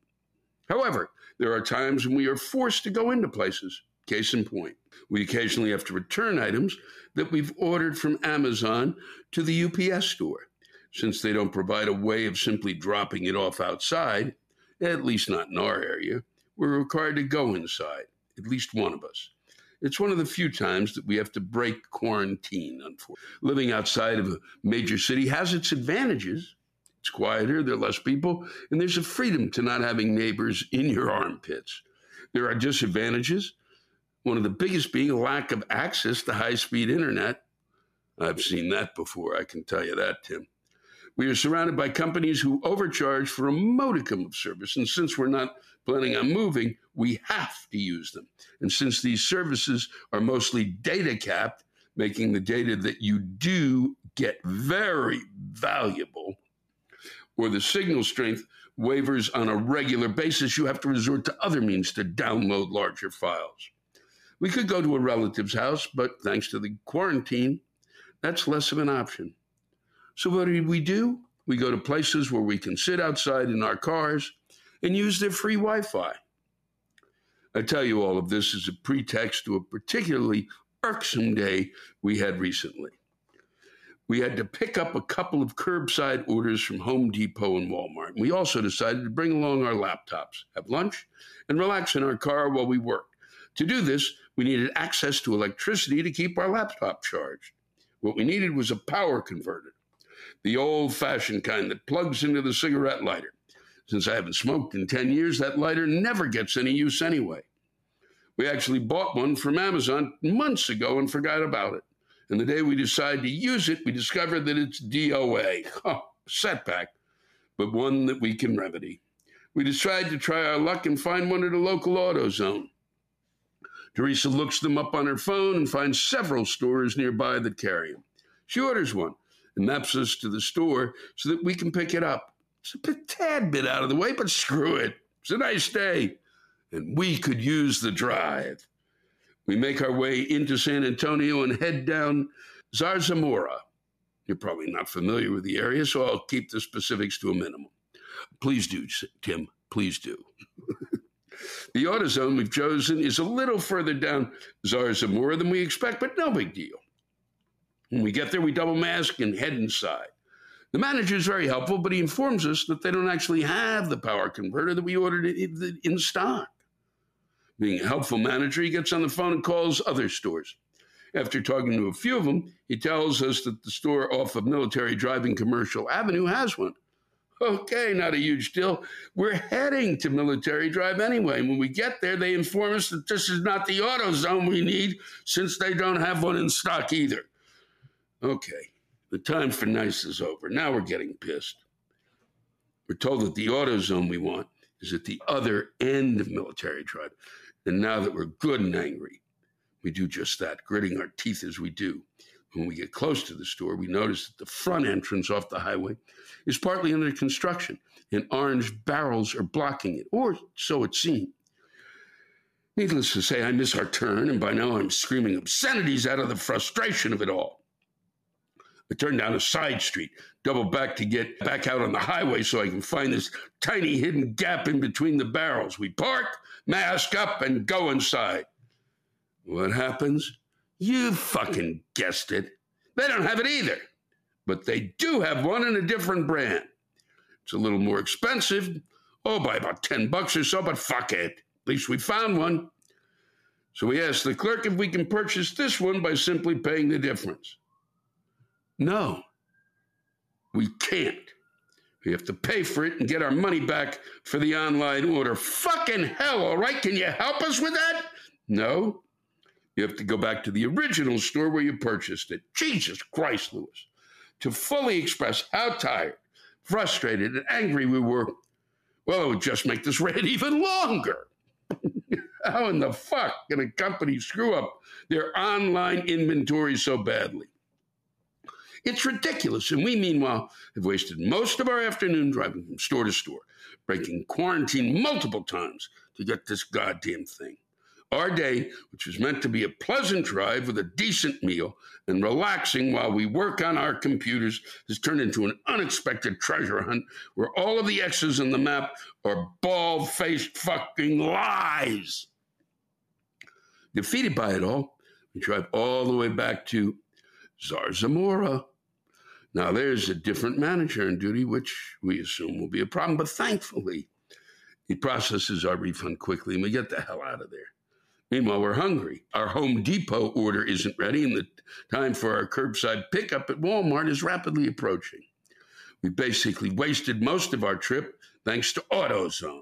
However, there are times when we are forced to go into places. Case in point, we occasionally have to return items that we've ordered from Amazon to the UPS store. Since they don't provide a way of simply dropping it off outside, at least not in our area, we're required to go inside, at least one of us. It's one of the few times that we have to break quarantine, unfortunately. Living outside of a major city has its advantages. It's quieter, there are less people, and there's a freedom to not having neighbors in your armpits. There are disadvantages, one of the biggest being a lack of access to high speed internet. I've seen that before, I can tell you that, Tim. We are surrounded by companies who overcharge for a modicum of service, and since we're not planning on moving, we have to use them. And since these services are mostly data capped, making the data that you do get very valuable, or the signal strength wavers on a regular basis, you have to resort to other means to download larger files. We could go to a relative's house, but thanks to the quarantine, that's less of an option. So, what do we do? We go to places where we can sit outside in our cars and use their free Wi Fi. I tell you all of this as a pretext to a particularly irksome day we had recently we had to pick up a couple of curbside orders from Home Depot and Walmart. We also decided to bring along our laptops, have lunch, and relax in our car while we worked. To do this, we needed access to electricity to keep our laptop charged. What we needed was a power converter, the old fashioned kind that plugs into the cigarette lighter. Since I haven't smoked in 10 years, that lighter never gets any use anyway. We actually bought one from Amazon months ago and forgot about it. And the day we decide to use it, we discover that it's DOA. Oh, setback, but one that we can remedy. We decide to try our luck and find one at a local AutoZone. Teresa looks them up on her phone and finds several stores nearby that carry them. She orders one and maps us to the store so that we can pick it up. It's a tad bit out of the way, but screw it. It's a nice day, and we could use the drive. We make our way into San Antonio and head down Zarzamora. You're probably not familiar with the area, so I'll keep the specifics to a minimum. Please do, Tim. Please do. the AutoZone we've chosen is a little further down Zarzamora than we expect, but no big deal. When we get there, we double mask and head inside. The manager is very helpful, but he informs us that they don't actually have the power converter that we ordered in stock. Being a helpful manager, he gets on the phone and calls other stores. After talking to a few of them, he tells us that the store off of Military Drive in Commercial Avenue has one. Okay, not a huge deal. We're heading to Military Drive anyway. When we get there, they inform us that this is not the AutoZone we need since they don't have one in stock either. Okay, the time for nice is over. Now we're getting pissed. We're told that the AutoZone we want is at the other end of Military Drive. And now that we're good and angry, We do just that, gritting our teeth as we do. When we get close to the store, we notice that the front entrance off the highway is partly under construction, and orange barrels are blocking it, or so it seemed. Needless to say, I miss our turn, and by now I'm screaming obscenities out of the frustration of it all. I turn down a side street, double back to get back out on the highway so I can find this tiny hidden gap in between the barrels. We park, mask up, and go inside. What happens? You fucking guessed it. They don't have it either, but they do have one in a different brand. It's a little more expensive, oh, by about 10 bucks or so, but fuck it. At least we found one. So we asked the clerk if we can purchase this one by simply paying the difference. No, we can't. We have to pay for it and get our money back for the online order. Fucking hell, all right? Can you help us with that? No. You have to go back to the original store where you purchased it. Jesus Christ, Lewis. To fully express how tired, frustrated, and angry we were, well, it would just make this rant even longer. how in the fuck can a company screw up their online inventory so badly? It's ridiculous. And we, meanwhile, have wasted most of our afternoon driving from store to store, breaking quarantine multiple times to get this goddamn thing. Our day, which was meant to be a pleasant drive with a decent meal and relaxing while we work on our computers, has turned into an unexpected treasure hunt where all of the X's on the map are bald faced fucking lies. Defeated by it all, we drive all the way back to Zarzamora. Now, there's a different manager in duty, which we assume will be a problem, but thankfully, he processes our refund quickly and we get the hell out of there. Meanwhile, we're hungry. Our Home Depot order isn't ready, and the time for our curbside pickup at Walmart is rapidly approaching. We basically wasted most of our trip thanks to AutoZone.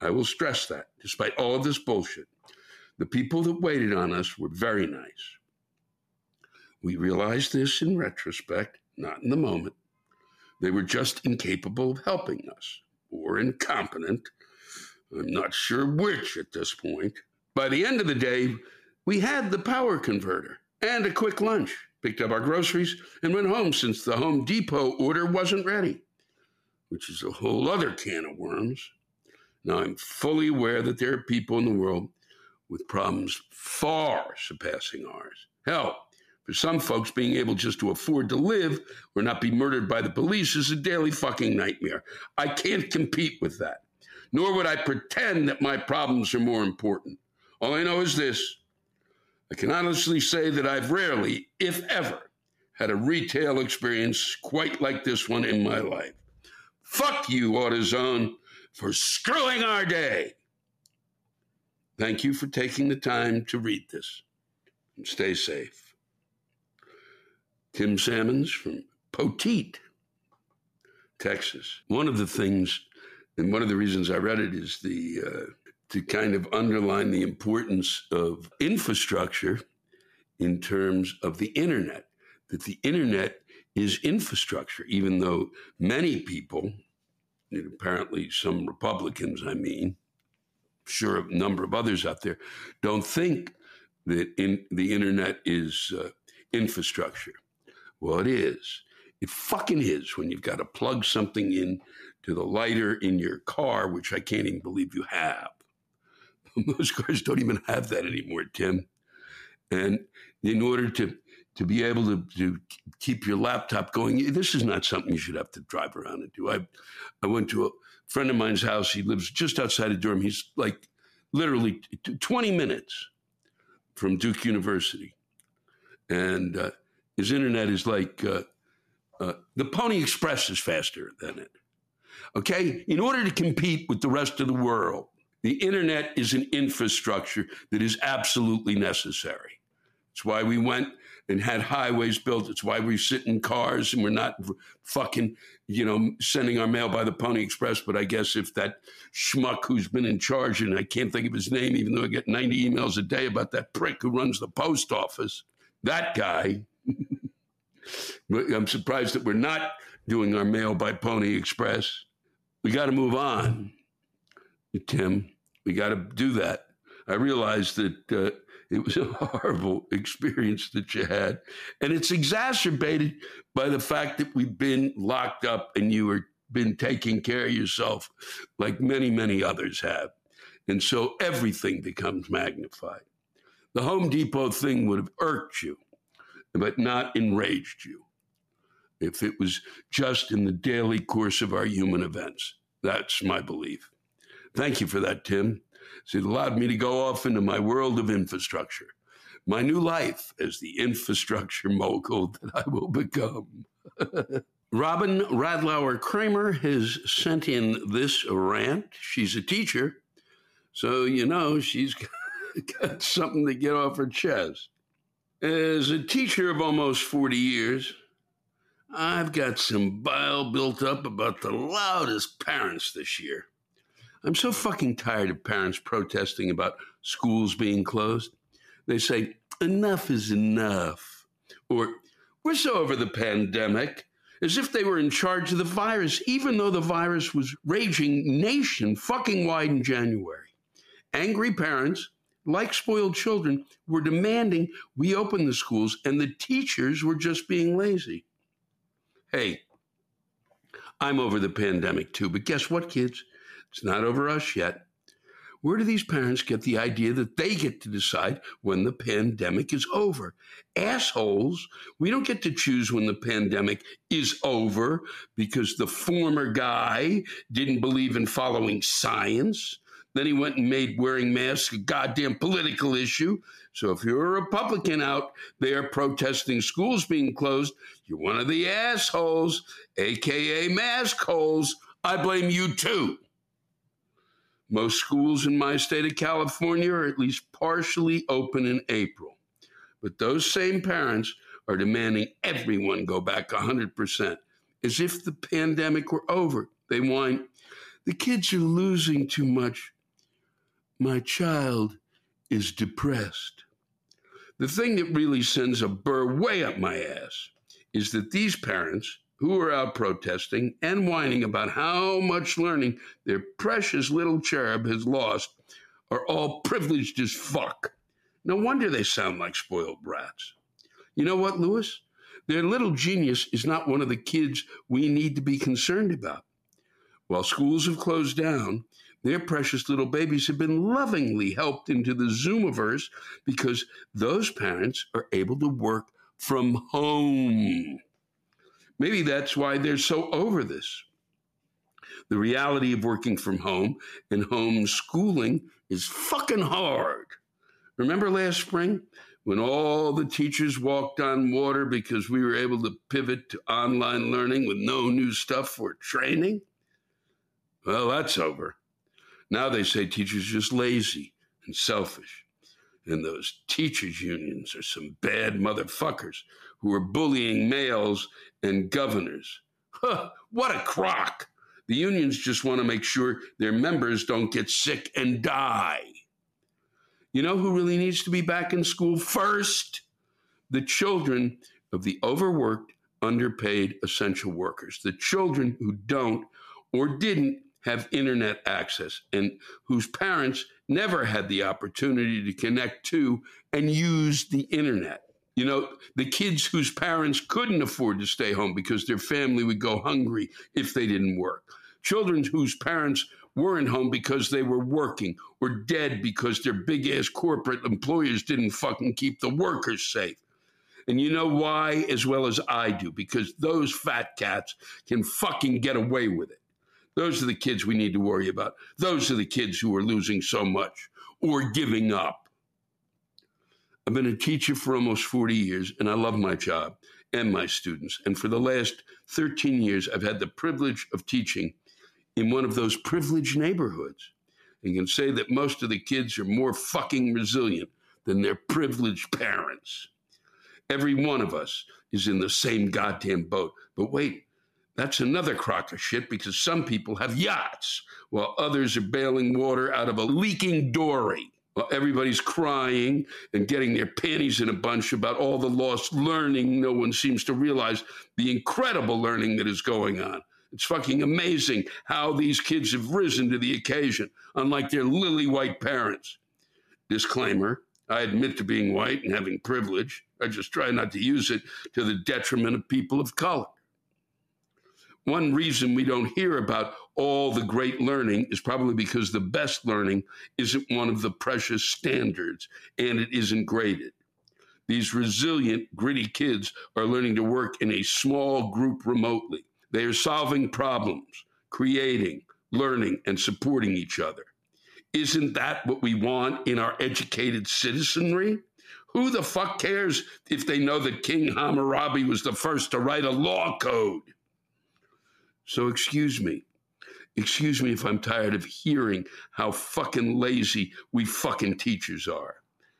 I will stress that, despite all of this bullshit, the people that waited on us were very nice. We realized this in retrospect, not in the moment. They were just incapable of helping us, or incompetent. I'm not sure which at this point. By the end of the day, we had the power converter and a quick lunch, picked up our groceries, and went home since the Home Depot order wasn't ready, which is a whole other can of worms. Now, I'm fully aware that there are people in the world with problems far surpassing ours. Hell, for some folks, being able just to afford to live or not be murdered by the police is a daily fucking nightmare. I can't compete with that. Nor would I pretend that my problems are more important. All I know is this I can honestly say that I've rarely, if ever, had a retail experience quite like this one in my life. Fuck you, AutoZone, for screwing our day. Thank you for taking the time to read this. And stay safe. Tim Salmons from Poteet, Texas. One of the things, and one of the reasons I read it is the uh, to kind of underline the importance of infrastructure in terms of the internet. That the internet is infrastructure, even though many people, and apparently some Republicans, I mean, sure a number of others out there, don't think that in, the internet is uh, infrastructure. Well, it is. It fucking is when you've got to plug something in to the lighter in your car, which I can't even believe you have. Most cars don't even have that anymore, Tim. And in order to to be able to, to keep your laptop going, this is not something you should have to drive around and do. I I went to a friend of mine's house. He lives just outside of Durham. He's like literally 20 minutes from Duke University. And uh, his internet is like uh, uh, the Pony Express is faster than it. Okay? In order to compete with the rest of the world, the internet is an infrastructure that is absolutely necessary. It's why we went and had highways built. It's why we sit in cars and we're not fucking, you know, sending our mail by the Pony Express. But I guess if that schmuck who's been in charge, and I can't think of his name, even though I get 90 emails a day about that prick who runs the post office, that guy I'm surprised that we're not doing our mail by Pony Express. We got to move on, Tim. We got to do that. I realize that uh, It was a horrible experience that you had. And it's exacerbated by the fact that we've been locked up and you were been taking care of yourself like many, many others have. And so everything becomes magnified. The Home Depot thing would have irked you, but not enraged you if it was just in the daily course of our human events. That's my belief. Thank you for that, Tim. It allowed me to go off into my world of infrastructure, my new life as the infrastructure mogul that I will become. Robin Radlauer Kramer has sent in this rant. She's a teacher, so you know she's got something to get off her chest. As a teacher of almost 40 years, I've got some bile built up about the loudest parents this year. I'm so fucking tired of parents protesting about schools being closed. They say, enough is enough. Or, we're so over the pandemic, as if they were in charge of the virus, even though the virus was raging nation fucking wide in January. Angry parents, like spoiled children, were demanding we open the schools, and the teachers were just being lazy. Hey, I'm over the pandemic too, but guess what, kids? It's not over us yet. Where do these parents get the idea that they get to decide when the pandemic is over? Assholes, we don't get to choose when the pandemic is over because the former guy didn't believe in following science. Then he went and made wearing masks a goddamn political issue. So if you're a Republican out there protesting schools being closed, you're one of the assholes, aka mask holes. I blame you too. Most schools in my state of California are at least partially open in April. But those same parents are demanding everyone go back 100%, as if the pandemic were over. They whine, the kids are losing too much my child is depressed. The thing that really sends a burr way up my ass is that these parents who are out protesting and whining about how much learning their precious little cherub has lost are all privileged as fuck. No wonder they sound like spoiled brats. You know what, Lewis? Their little genius is not one of the kids we need to be concerned about. While schools have closed down, their precious little babies have been lovingly helped into the Zoomiverse because those parents are able to work from home. Maybe that's why they're so over this. The reality of working from home and homeschooling is fucking hard. Remember last spring when all the teachers walked on water because we were able to pivot to online learning with no new stuff for training? Well, that's over. Now they say teachers are just lazy and selfish. And those teachers' unions are some bad motherfuckers who are bullying males and governors. Huh, what a crock! The unions just want to make sure their members don't get sick and die. You know who really needs to be back in school first? The children of the overworked, underpaid essential workers, the children who don't or didn't have internet access and whose parents never had the opportunity to connect to and use the internet. You know, the kids whose parents couldn't afford to stay home because their family would go hungry if they didn't work. Children whose parents weren't home because they were working or dead because their big ass corporate employers didn't fucking keep the workers safe. And you know why, as well as I do, because those fat cats can fucking get away with it. Those are the kids we need to worry about. Those are the kids who are losing so much or giving up. I've been a teacher for almost 40 years, and I love my job and my students. And for the last 13 years, I've had the privilege of teaching in one of those privileged neighborhoods. And can say that most of the kids are more fucking resilient than their privileged parents. Every one of us is in the same goddamn boat. But wait, that's another crock of shit because some people have yachts while others are bailing water out of a leaking dory. While everybody's crying and getting their panties in a bunch about all the lost learning, no one seems to realize the incredible learning that is going on. It's fucking amazing how these kids have risen to the occasion, unlike their lily white parents. Disclaimer I admit to being white and having privilege. I just try not to use it to the detriment of people of color. One reason we don't hear about all the great learning is probably because the best learning isn't one of the precious standards and it isn't graded. These resilient, gritty kids are learning to work in a small group remotely. They are solving problems, creating, learning, and supporting each other. Isn't that what we want in our educated citizenry? Who the fuck cares if they know that King Hammurabi was the first to write a law code? So, excuse me. Excuse me if I'm tired of hearing how fucking lazy we fucking teachers are.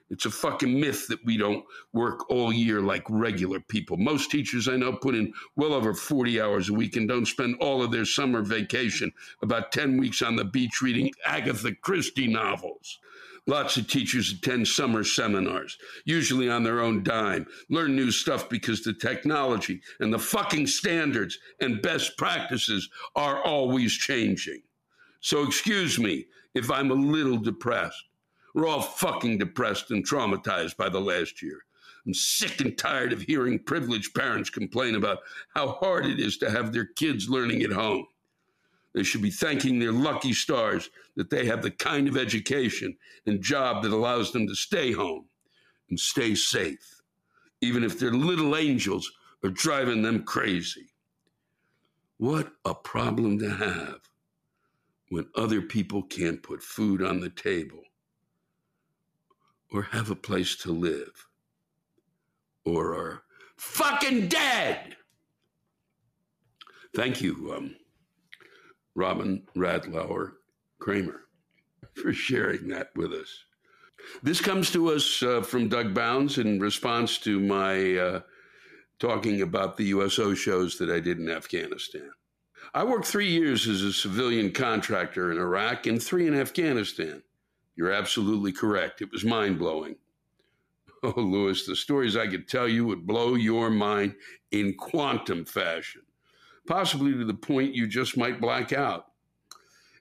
It's a fucking myth that we don't work all year like regular people. Most teachers I know put in well over 40 hours a week and don't spend all of their summer vacation about 10 weeks on the beach reading Agatha Christie novels. Lots of teachers attend summer seminars, usually on their own dime, learn new stuff because the technology and the fucking standards and best practices are always changing. So, excuse me if I'm a little depressed. We're all fucking depressed and traumatized by the last year. I'm sick and tired of hearing privileged parents complain about how hard it is to have their kids learning at home. They should be thanking their lucky stars that they have the kind of education and job that allows them to stay home and stay safe, even if their little angels are driving them crazy. What a problem to have when other people can't put food on the table or have a place to live or are fucking dead. Thank you, um, Robin Radlauer Kramer, for sharing that with us. This comes to us uh, from Doug Bounds in response to my uh, talking about the USO shows that I did in Afghanistan. I worked three years as a civilian contractor in Iraq and three in Afghanistan. You're absolutely correct. It was mind blowing. Oh, Lewis, the stories I could tell you would blow your mind in quantum fashion possibly to the point you just might black out.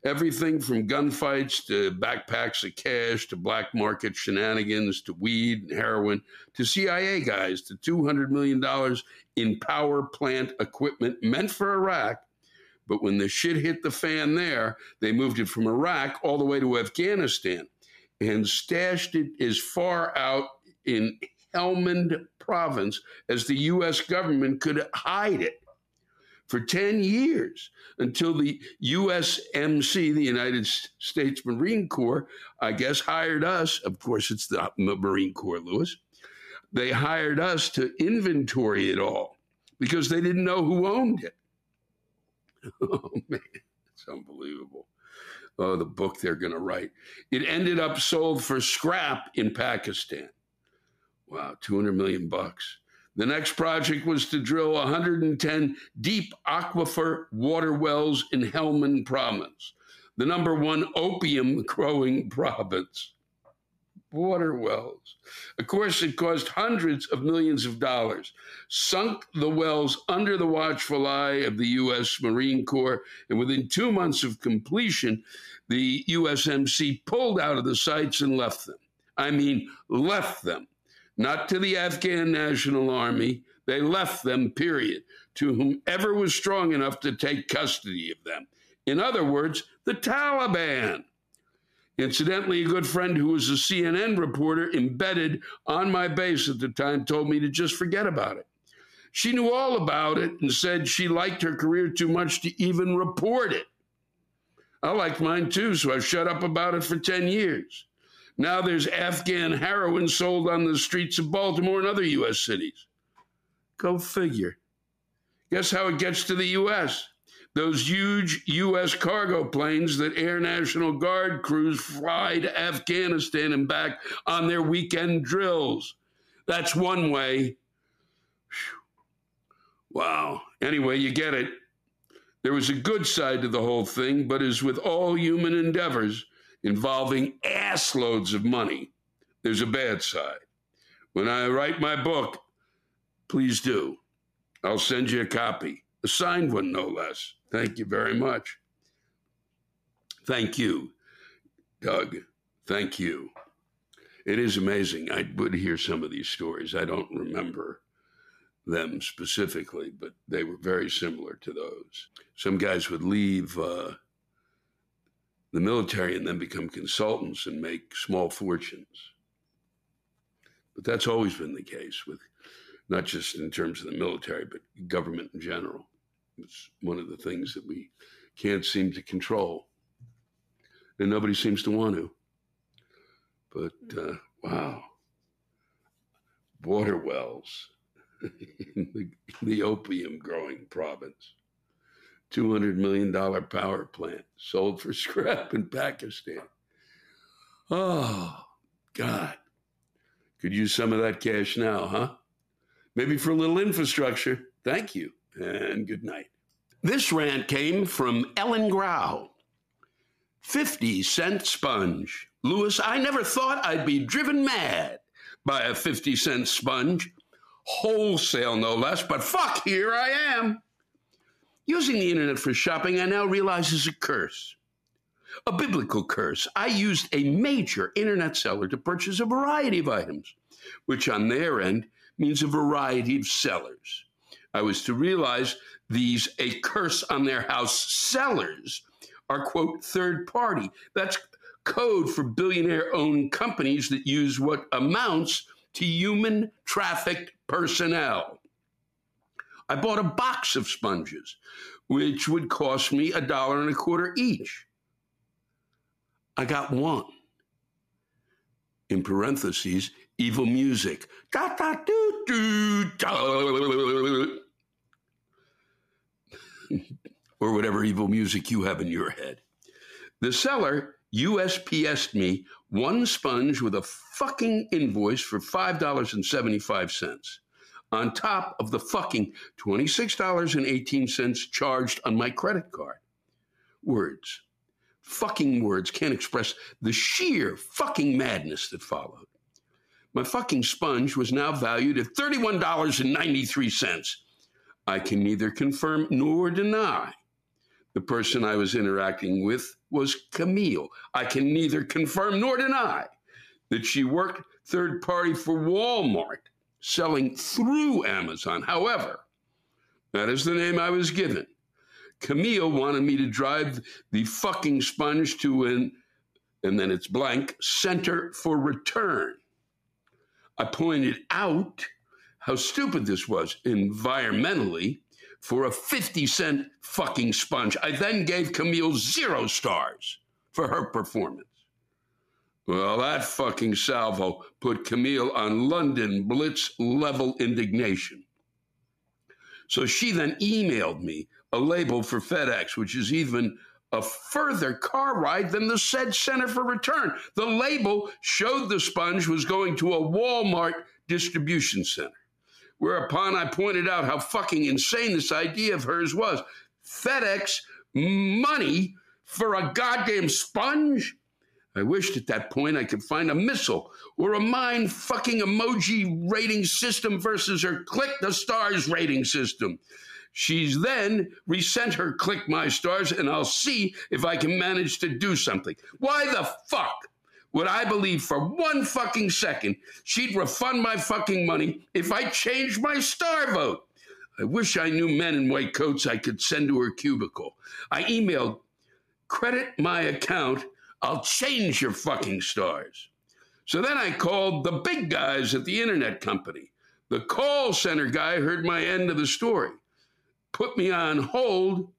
Everything from gunfights to backpacks of cash to black market shenanigans to weed and heroin to CIA guys to $200 million in power plant equipment meant for Iraq. But when the shit hit the fan there, they moved it from Iraq all the way to Afghanistan and stashed it as far out in Helmand province as the U.S. government could hide it for 10 years until the USMC, the United States Marine Corps, I guess, hired us. Of course, it's the Marine Corps, Lewis. They hired us to inventory it all because they didn't know who owned it. Oh, man, it's unbelievable. Oh, the book they're going to write. It ended up sold for scrap in Pakistan. Wow, 200 million bucks. The next project was to drill 110 deep aquifer water wells in Helmand province, the number one opium growing province. Water wells. Of course, it cost hundreds of millions of dollars, sunk the wells under the watchful eye of the U.S. Marine Corps, and within two months of completion, the USMC pulled out of the sites and left them. I mean, left them not to the Afghan National Army. They left them, period, to whomever was strong enough to take custody of them. In other words, the Taliban. Incidentally, a good friend who was a CNN reporter embedded on my base at the time told me to just forget about it. She knew all about it and said she liked her career too much to even report it. I liked mine too, so I shut up about it for 10 years. Now there's Afghan heroin sold on the streets of Baltimore and other U.S. cities. Go figure. Guess how it gets to the U.S.? Those huge U.S. cargo planes that Air National Guard crews fly to Afghanistan and back on their weekend drills. That's one way. Whew. Wow. Anyway, you get it. There was a good side to the whole thing, but as with all human endeavors, involving ass loads of money, there's a bad side. When I write my book, please do. I'll send you a copy, a signed one, no less. Thank you very much. Thank you, Doug. Thank you. it is amazing. I would hear some of these stories. I don't remember them specifically, but they were very similar to those. Some guys would leave uh, the military and then become consultants and make small fortunes. But that's always been the case with not just in terms of the military, but government in general. It's one of the things that we can't seem to control. And nobody seems to want to. But uh, wow, water wells in the, the opium growing province. $200 million power plant sold for scrap in Pakistan. Oh, God. Could use some of that cash now, huh? Maybe for a little infrastructure. Thank you, and good night. This rant came from Ellen Grau. 50 cent sponge. Lewis, I never thought I'd be driven mad by a 50 cent sponge. Wholesale, no less, but fuck, here I am. Using the internet for shopping, I now realize is a curse. A biblical curse. I used a major internet seller to purchase a variety of items, which on their end means a variety of sellers. I was to realize these a curse on their house sellers are, quote, third party. That's code for billionaire owned companies that use what amounts to human trafficked personnel. I bought a box of sponges, which would cost me a dollar and a quarter each. I got one. In parentheses, evil music. Da, da, do, do, da. or whatever evil music you have in your head. The seller USPS'd me one sponge with a fucking invoice for $5.75 on top of the fucking $26.18 charged on my credit card. Words, fucking words can't express the sheer fucking madness that followed. My fucking sponge was now valued at $31.93. I can neither confirm nor deny the person I was interacting with was Camille. I can neither confirm nor deny that she worked third party for Walmart selling through Amazon. However, that is the name I was given. Camille wanted me to drive the fucking sponge to an, and then it's blank, center for return. I pointed out how stupid this was environmentally for a 50 cent fucking sponge. I then gave Camille zero stars for her performance. Well, that fucking salvo put Camille on London Blitz level indignation. So she then emailed me a label for FedEx, which is even a further car ride than the said center for return. The label showed the sponge was going to a Walmart distribution center. Whereupon I pointed out how fucking insane this idea of hers was. FedEx money for a goddamn sponge? I wished at that point I could find a missile or a mind fucking emoji rating system versus her click the stars rating system. She's then resent her click my stars and I'll see if I can manage to do something. Why the fuck would I believe for one fucking second she'd refund my fucking money if I changed my star vote? I wish I knew men in white coats I could send to her cubicle. I emailed, credit my account I'll change your fucking stars. So then I called the big guys at the internet company. The call center guy heard my end of the story, put me on hold,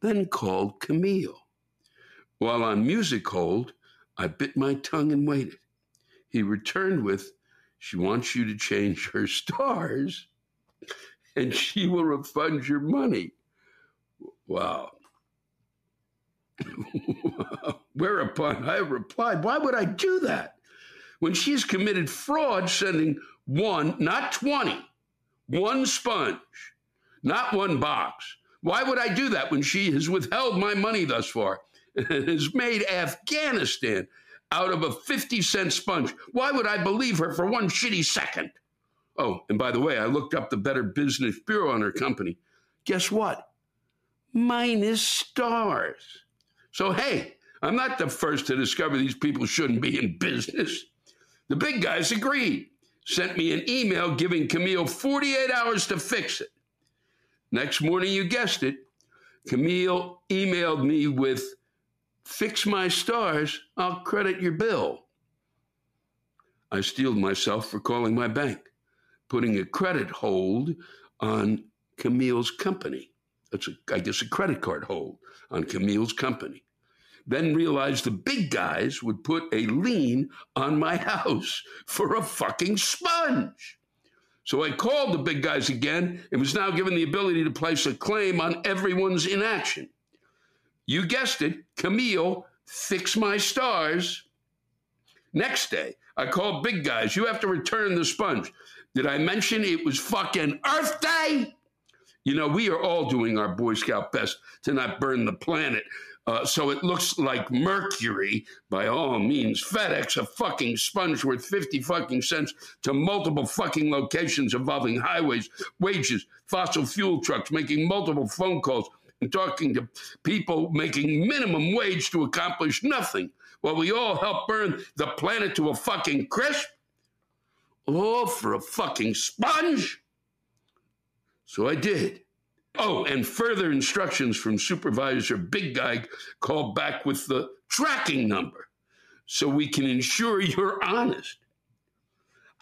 then called Camille. While on music hold, I bit my tongue and waited. He returned with, She wants you to change her stars and she will refund your money. Wow. Whereupon I replied, Why would I do that? When she's committed fraud, sending one, not 20, one sponge, not one box. Why would I do that when she has withheld my money thus far and has made Afghanistan out of a 50 cent sponge? Why would I believe her for one shitty second? Oh, and by the way, I looked up the Better Business Bureau on her company. Guess what? Minus stars. So, hey, I'm not the first to discover these people shouldn't be in business. The big guys agreed, sent me an email giving Camille 48 hours to fix it. Next morning, you guessed it, Camille emailed me with, Fix my stars, I'll credit your bill. I steeled myself for calling my bank, putting a credit hold on Camille's company. That's, a, I guess, a credit card hold on Camille's company. Then realized the big guys would put a lien on my house for a fucking sponge. So I called the big guys again and was now given the ability to place a claim on everyone's inaction. You guessed it, Camille, fix my stars. Next day, I called big guys. You have to return the sponge. Did I mention it was fucking Earth Day? You know, we are all doing our Boy Scout best to not burn the planet. Uh, so it looks like Mercury, by all means. FedEx, a fucking sponge worth 50 fucking cents to multiple fucking locations involving highways, wages, fossil fuel trucks, making multiple phone calls and talking to people making minimum wage to accomplish nothing while we all help burn the planet to a fucking crisp? All for a fucking sponge? So I did. Oh, and further instructions from Supervisor Big Guy called back with the tracking number so we can ensure you're honest.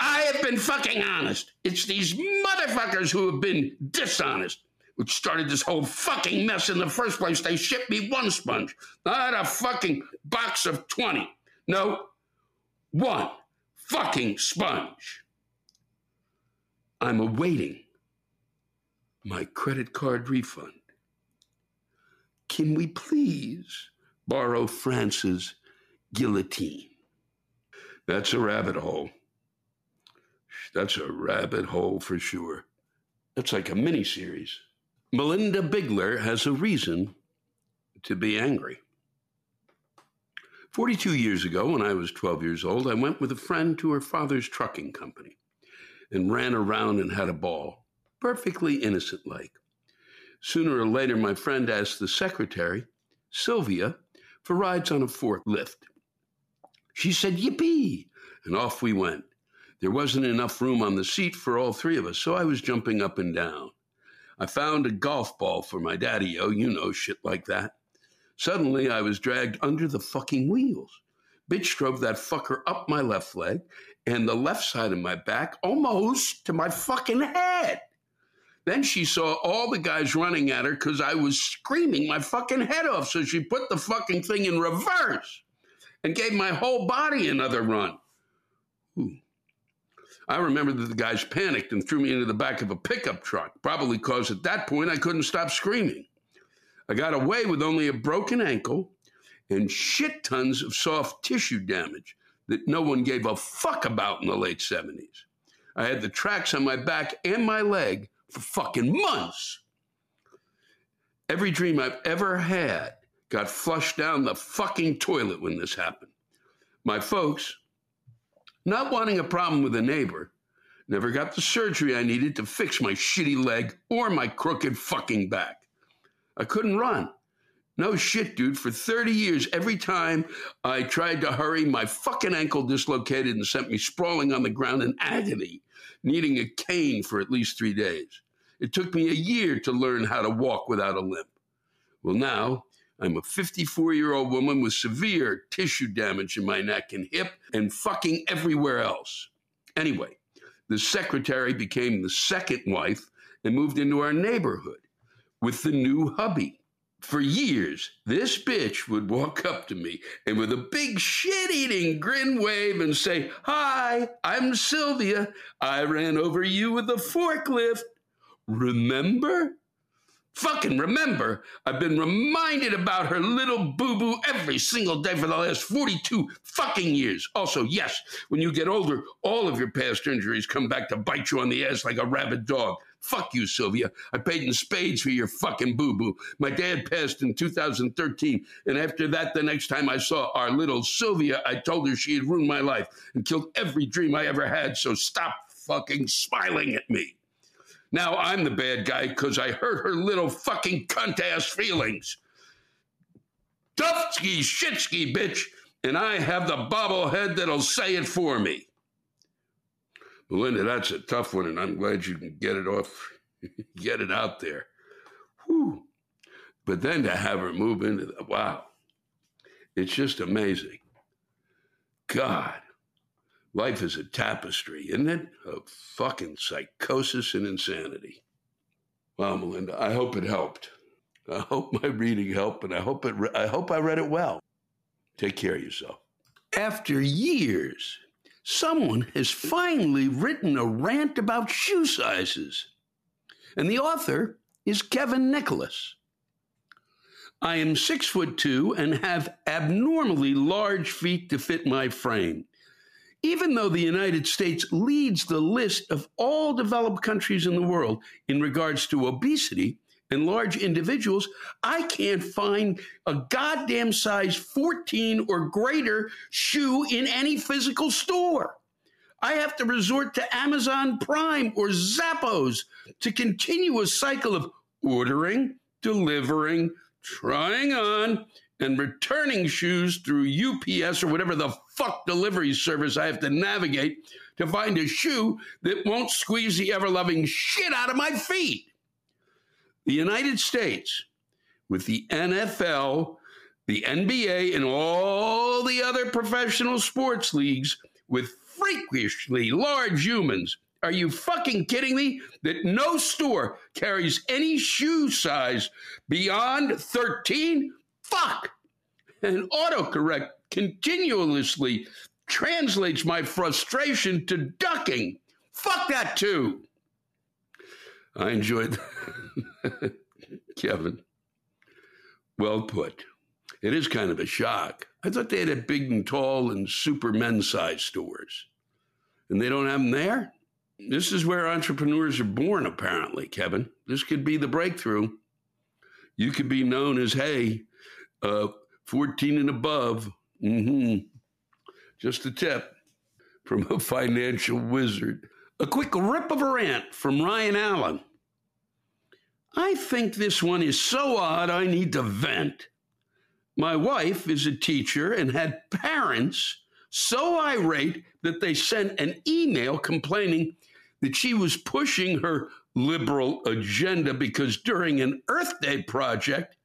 I have been fucking honest. It's these motherfuckers who have been dishonest, which started this whole fucking mess in the first place. They shipped me one sponge, not a fucking box of 20. No, one fucking sponge. I'm awaiting my credit card refund. Can we please borrow France's guillotine? That's a rabbit hole. That's a rabbit hole for sure. That's like a mini series. Melinda Bigler has a reason to be angry. 42 years ago, when I was 12 years old, I went with a friend to her father's trucking company and ran around and had a ball, perfectly innocent like. Sooner or later, my friend asked the secretary, Sylvia, for rides on a forklift. She said, Yippee! And off we went. There wasn't enough room on the seat for all three of us, so I was jumping up and down. I found a golf ball for my daddy oh, you know, shit like that. Suddenly, I was dragged under the fucking wheels. Bitch drove that fucker up my left leg and the left side of my back almost to my fucking head. Then she saw all the guys running at her because I was screaming my fucking head off. So she put the fucking thing in reverse and gave my whole body another run. Ooh. I remember that the guys panicked and threw me into the back of a pickup truck, probably because at that point I couldn't stop screaming. I got away with only a broken ankle and shit tons of soft tissue damage that no one gave a fuck about in the late 70s. I had the tracks on my back and my leg for fucking months. Every dream I've ever had got flushed down the fucking toilet when this happened. My folks, not wanting a problem with a neighbor, never got the surgery I needed to fix my shitty leg or my crooked fucking back. I couldn't run. No shit, dude. For 30 years, every time I tried to hurry, my fucking ankle dislocated and sent me sprawling on the ground in agony, needing a cane for at least three days. It took me a year to learn how to walk without a limp. Well, now I'm a 54 year old woman with severe tissue damage in my neck and hip and fucking everywhere else. Anyway, the secretary became the second wife and moved into our neighborhood with the new hubby. For years, this bitch would walk up to me and with a big shit eating grin wave and say, Hi, I'm Sylvia. I ran over you with a forklift. Remember? Fucking remember, I've been reminded about her little boo boo every single day for the last 42 fucking years. Also, yes, when you get older, all of your past injuries come back to bite you on the ass like a rabid dog. Fuck you, Sylvia. I paid in spades for your fucking boo boo. My dad passed in 2013. And after that, the next time I saw our little Sylvia, I told her she had ruined my life and killed every dream I ever had. So stop fucking smiling at me. Now I'm the bad guy because I hurt her little fucking cunt ass feelings. Dufsky, shitsky, bitch. And I have the bobblehead that'll say it for me. Melinda, that's a tough one, and I'm glad you can get it off, get it out there. Whew. But then to have her move into the wow, it's just amazing. God, life is a tapestry, isn't it? Of fucking psychosis and insanity. Well, Melinda, I hope it helped. I hope my reading helped, and I hope it. I hope I read it well. Take care of yourself. After years, someone has finally written a rant about shoe sizes, and the author is Kevin Nicholas. I am six foot two and have abnormally large feet to fit my frame. Even though the United States leads the list of all developed countries in the world in regards to obesity and large individuals, I can't find a goddamn size 14 or greater shoe in any physical store. I have to resort to Amazon Prime or Zappos to continue a cycle of ordering, delivering, trying on and returning shoes through UPS or whatever the fuck delivery service I have to navigate to find a shoe that won't squeeze the ever loving shit out of my feet. The United States, with the NFL, the NBA, and all the other professional sports leagues with freakishly large humans, are you fucking kidding me? That no store carries any shoe size beyond 13? Fuck! And autocorrect continuously translates my frustration to ducking. Fuck that too. I enjoyed that. Kevin. Well put. It is kind of a shock. I thought they had a big and tall and super men's size stores. And they don't have them there? This is where entrepreneurs are born, apparently, Kevin. This could be the breakthrough. You could be known as, hey, uh, 14 and above. Mm-hmm. Just a tip from a financial wizard. A quick rip of a rant from Ryan Allen. I think this one is so odd I need to vent. My wife is a teacher and had parents so irate that they sent an email complaining that she was pushing her liberal agenda because during an Earth Day project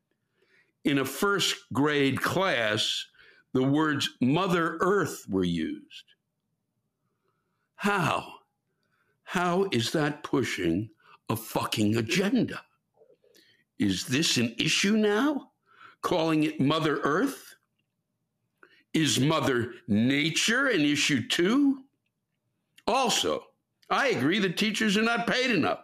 in a first grade class, the words Mother Earth were used. How? How is that pushing a fucking agenda? Is this an issue now? Calling it Mother Earth? Is Mother Nature an issue too? Also, I agree that teachers are not paid enough.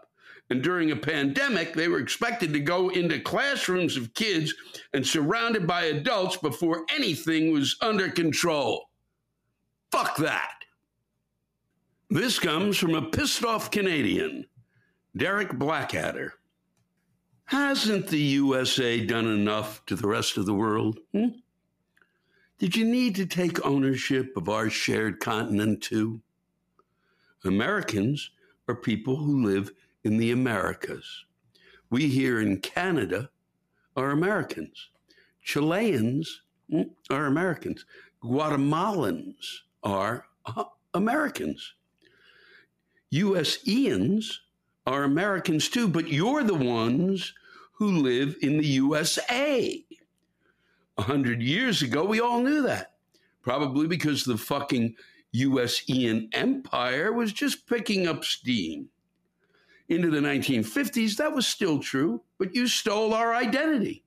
And during a pandemic, they were expected to go into classrooms of kids and surrounded by adults before anything was under control. Fuck that. This comes from a pissed off Canadian, Derek Blackadder. Hasn't the USA done enough to the rest of the world? Hmm? Did you need to take ownership of our shared continent too? Americans are people who live in the Americas. We here in Canada are Americans. Chileans mm, are Americans. Guatemalans are uh, Americans. USians are Americans too, but you're the ones who live in the USA. A hundred years ago, we all knew that. Probably because the fucking US-ian empire was just picking up steam. Into the 1950s, that was still true, but you stole our identity.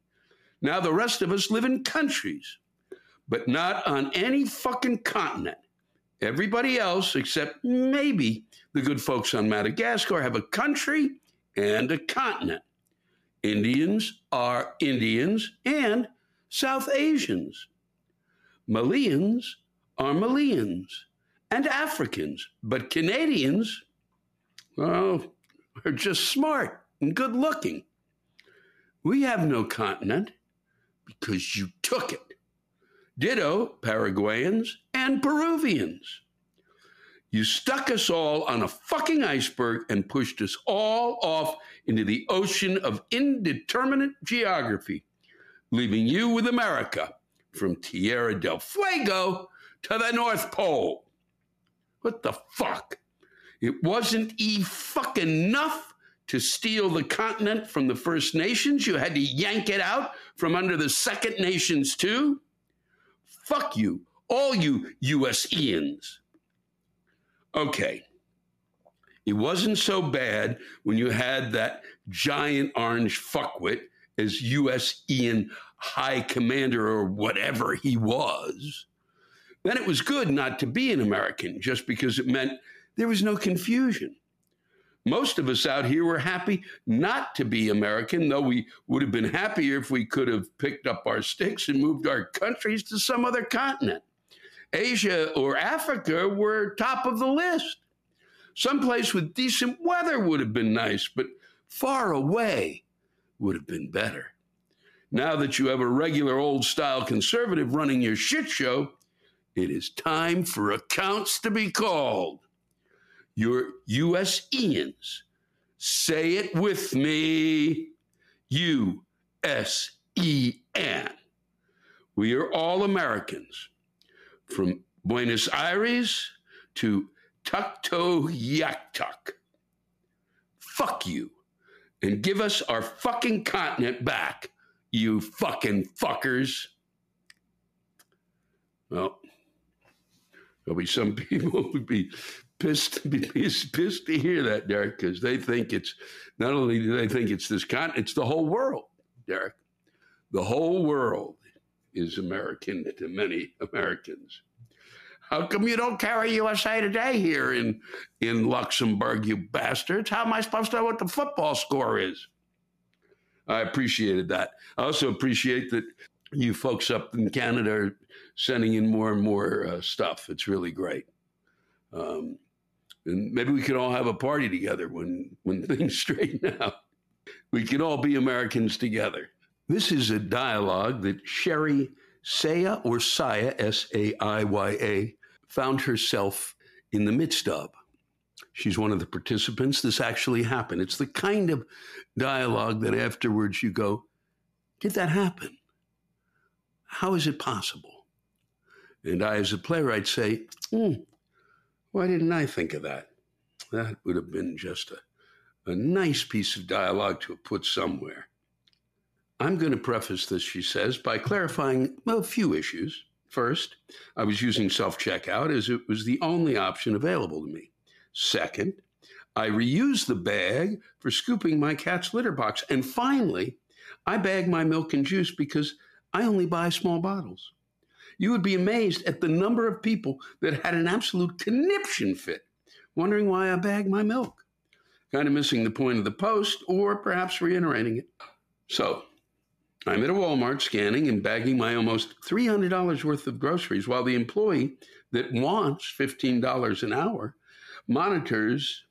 Now the rest of us live in countries, but not on any fucking continent. Everybody else, except maybe the good folks on Madagascar, have a country and a continent. Indians are Indians and South Asians. Malians are Malians and Africans. But Canadians, well, are just smart and good looking. We have no continent because you took it. Ditto Paraguayans and Peruvians. You stuck us all on a fucking iceberg and pushed us all off into the ocean of indeterminate geography, leaving you with America from Tierra del Fuego to the North Pole. What the fuck? It wasn't e fucking enough to steal the continent from the First Nations. You had to yank it out from under the Second Nations, too. Fuck you, all you USians. Okay. It wasn't so bad when you had that giant orange fuckwit as U.S. Ian High Commander or whatever he was. Then it was good not to be an American just because it meant there was no confusion. Most of us out here were happy not to be American, though we would have been happier if we could have picked up our sticks and moved our countries to some other continent. Asia or Africa were top of the list. Someplace with decent weather would have been nice, but far away would have been better. Now that you have a regular old style conservative running your shit show, it is time for accounts to be called. Your U.S. Ians, say it with me U S E N. We are all Americans, from Buenos Aires to Tuktoyaktuk. Fuck you. And give us our fucking continent back, you fucking fuckers. Well, there'll be some people would be pissed, be pissed to hear that, Derek, because they think it's not only do they think it's this continent, it's the whole world, Derek. The whole world is American to many Americans. How come you don't carry USA Today here in, in Luxembourg, you bastards? How am I supposed to know what the football score is? I appreciated that. I also appreciate that you folks up in Canada are sending in more and more uh, stuff. It's really great. Um, and maybe we could all have a party together when, when things straighten out. We can all be Americans together. This is a dialogue that Sherry Saya or Saya, S A I Y A, found herself in the midst of. She's one of the participants. This actually happened. It's the kind of dialogue that afterwards you go, Did that happen? How is it possible? And I, as a playwright, say, mm, Why didn't I think of that? That would have been just a, a nice piece of dialogue to have put somewhere. I'm going to preface this, she says, by clarifying a few issues. First, I was using self checkout as it was the only option available to me. Second, I reused the bag for scooping my cat's litter box. And finally, I bag my milk and juice because I only buy small bottles. You would be amazed at the number of people that had an absolute conniption fit, wondering why I bag my milk. Kind of missing the point of the post, or perhaps reiterating it. So, I'm at a Walmart scanning and bagging my almost $300 worth of groceries while the employee that wants $15 an hour monitors.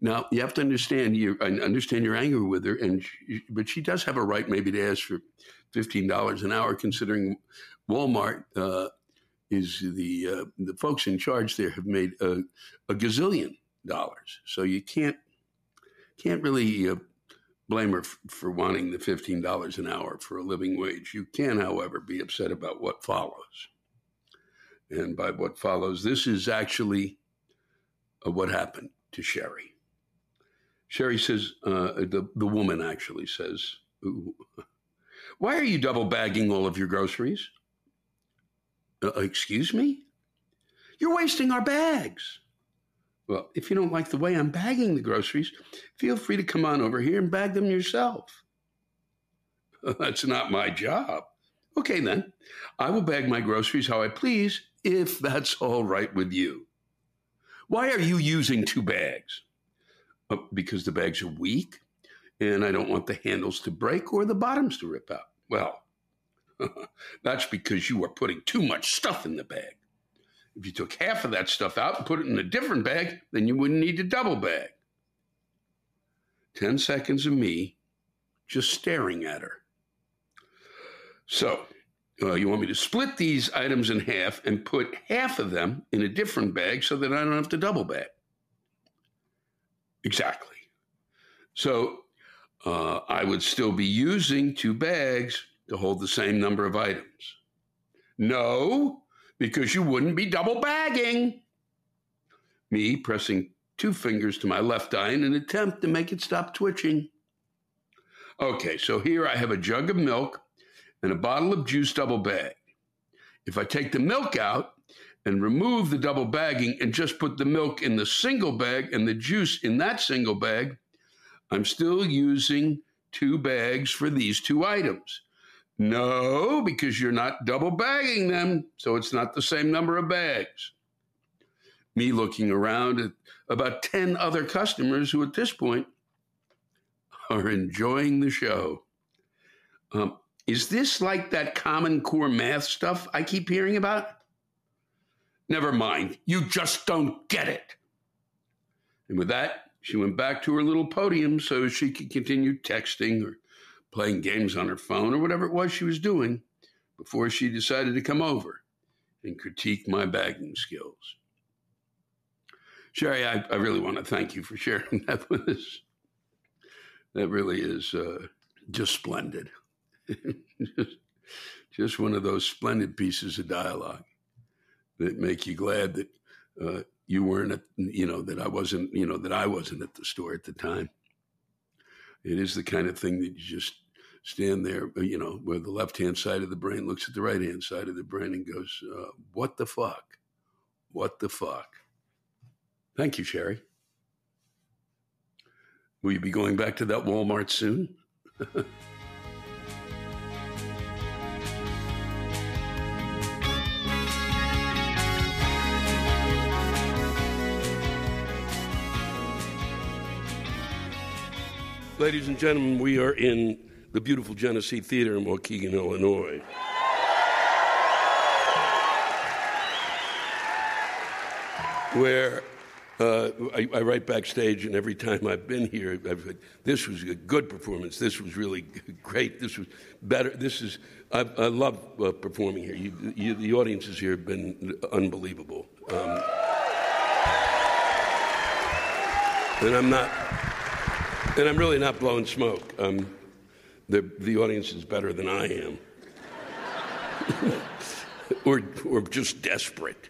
Now, you have to understand you I understand your anger with her, and she, but she does have a right maybe to ask for $15 an hour, considering Walmart uh, is the uh, the folks in charge there have made a, a gazillion dollars. So you can't can't really uh, blame her f- for wanting the $15 an hour for a living wage. You can, however, be upset about what follows. And by what follows, this is actually uh, what happened to Sherry. Sherry says, uh, the, the woman actually says, Why are you double bagging all of your groceries? Uh, excuse me? You're wasting our bags. Well, if you don't like the way I'm bagging the groceries, feel free to come on over here and bag them yourself. That's not my job. Okay, then. I will bag my groceries how I please, if that's all right with you. Why are you using two bags? Uh, because the bags are weak and I don't want the handles to break or the bottoms to rip out. Well, that's because you are putting too much stuff in the bag. If you took half of that stuff out and put it in a different bag, then you wouldn't need to double bag. 10 seconds of me just staring at her. So, uh, you want me to split these items in half and put half of them in a different bag so that I don't have to double bag? Exactly. So, uh, I would still be using two bags to hold the same number of items. No, because you wouldn't be double bagging. Me pressing two fingers to my left eye in an attempt to make it stop twitching. Okay, so here I have a jug of milk and a bottle of juice double bag. If I take the milk out and remove the double bagging and just put the milk in the single bag and the juice in that single bag, I'm still using two bags for these two items. No, because you're not double bagging them, so it's not the same number of bags. Me looking around at about 10 other customers who at this point are enjoying the show. Um, is this like that Common Core math stuff I keep hearing about? Never mind, you just don't get it. And with that, she went back to her little podium so she could continue texting or playing games on her phone or whatever it was she was doing before she decided to come over and critique my bagging skills. Sherry, I, I really want to thank you for sharing that with us. That really is uh, just splendid. just, just one of those splendid pieces of dialogue that make you glad that uh, you weren't at, you know, that I wasn't, you know, that I wasn't at the store at the time. It is the kind of thing that you just stand there, uh, you know, where the left hand side of the brain looks at the right hand side of the brain and goes, uh, What the fuck? What the fuck? Thank you, Sherry. Will you be going back to that Walmart soon? Ladies and gentlemen, we are in the beautiful Genesee Theater in Waukegan, Illinois. Where uh, I, I, write backstage, and every time I've been here, I've this was a good performance. This was really great. This was better. This is, I, I love uh, performing here. You, you, the audiences here have been unbelievable. Um, and I'm not, and I'm really not blowing smoke. Um, the, the audience is better than I am. or just desperate.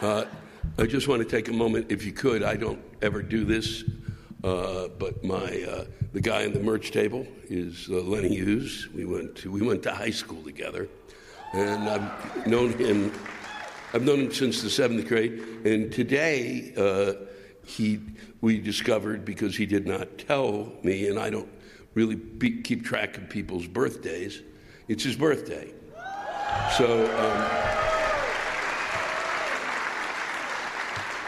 Uh, I just want to take a moment, if you could. I don't ever do this, uh, but my uh, the guy on the merch table is uh, Lenny Hughes. We went to, we went to high school together, and I've known him. I've known him since the seventh grade, and today uh, he we discovered because he did not tell me, and I don't really be, keep track of people's birthdays. It's his birthday. So, um,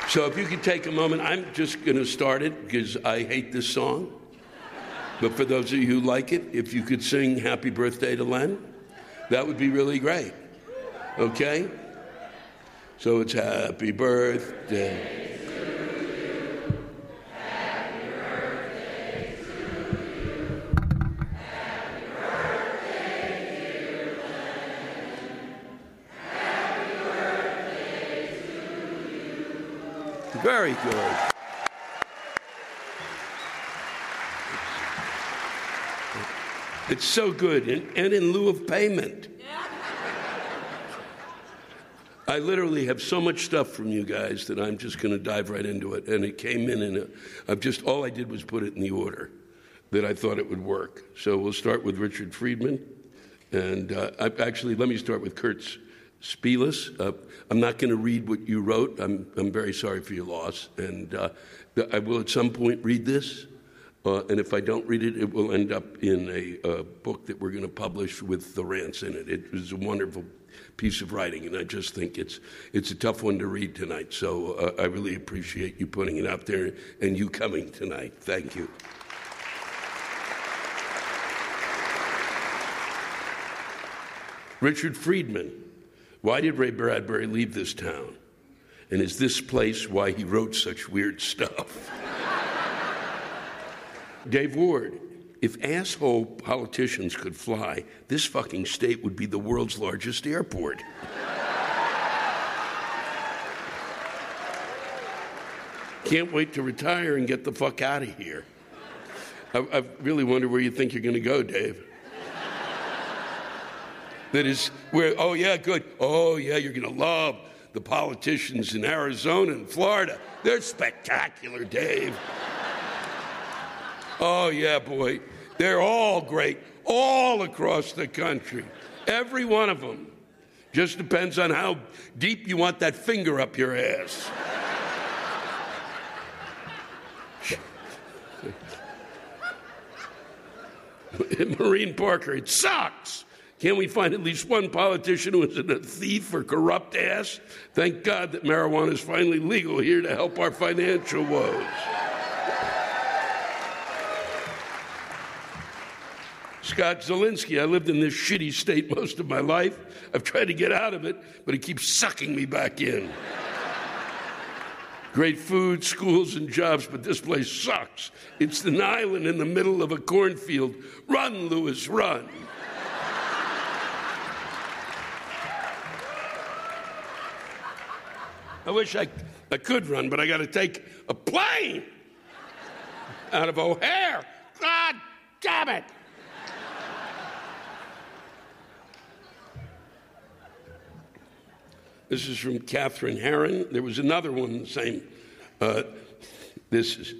so if you could take a moment, I'm just going to start it because I hate this song. But for those of you who like it, if you could sing Happy Birthday to Len, that would be really great. Okay? So it's Happy Birthday. Very good. It's so good, and, and in lieu of payment. I literally have so much stuff from you guys that I'm just going to dive right into it. And it came in, and I've just all I did was put it in the order that I thought it would work. So we'll start with Richard Friedman, and uh, I, actually let me start with Kurt's Spielis. Uh, I'm not going to read what you wrote. I'm, I'm very sorry for your loss. And uh, I will at some point read this. Uh, and if I don't read it, it will end up in a, a book that we're going to publish with the rants in it. It was a wonderful piece of writing, and I just think it's it's a tough one to read tonight. So uh, I really appreciate you putting it out there and you coming tonight. Thank you. Richard Friedman. Why did Ray Bradbury leave this town? And is this place why he wrote such weird stuff? Dave Ward, if asshole politicians could fly, this fucking state would be the world's largest airport. Can't wait to retire and get the fuck out of here. I, I really wonder where you think you're going to go, Dave that is where, oh, yeah, good. Oh, yeah, you're going to love the politicians in Arizona and Florida, they're spectacular, Dave. oh, yeah, boy. They're all great, all across the country. Every one of them. Just depends on how deep you want that finger up your ass. Maureen Parker, it sucks. Can't we find at least one politician who isn't a thief or corrupt ass? Thank God that marijuana is finally legal here to help our financial woes. Scott Zelinsky, I lived in this shitty state most of my life. I've tried to get out of it, but it keeps sucking me back in. Great food, schools, and jobs, but this place sucks. It's an island in the middle of a cornfield. Run, Lewis, run. I wish I, I could run, but I got to take a plane out of O'Hare. God damn it. This is from Catherine Herron. There was another one the same. Uh, this is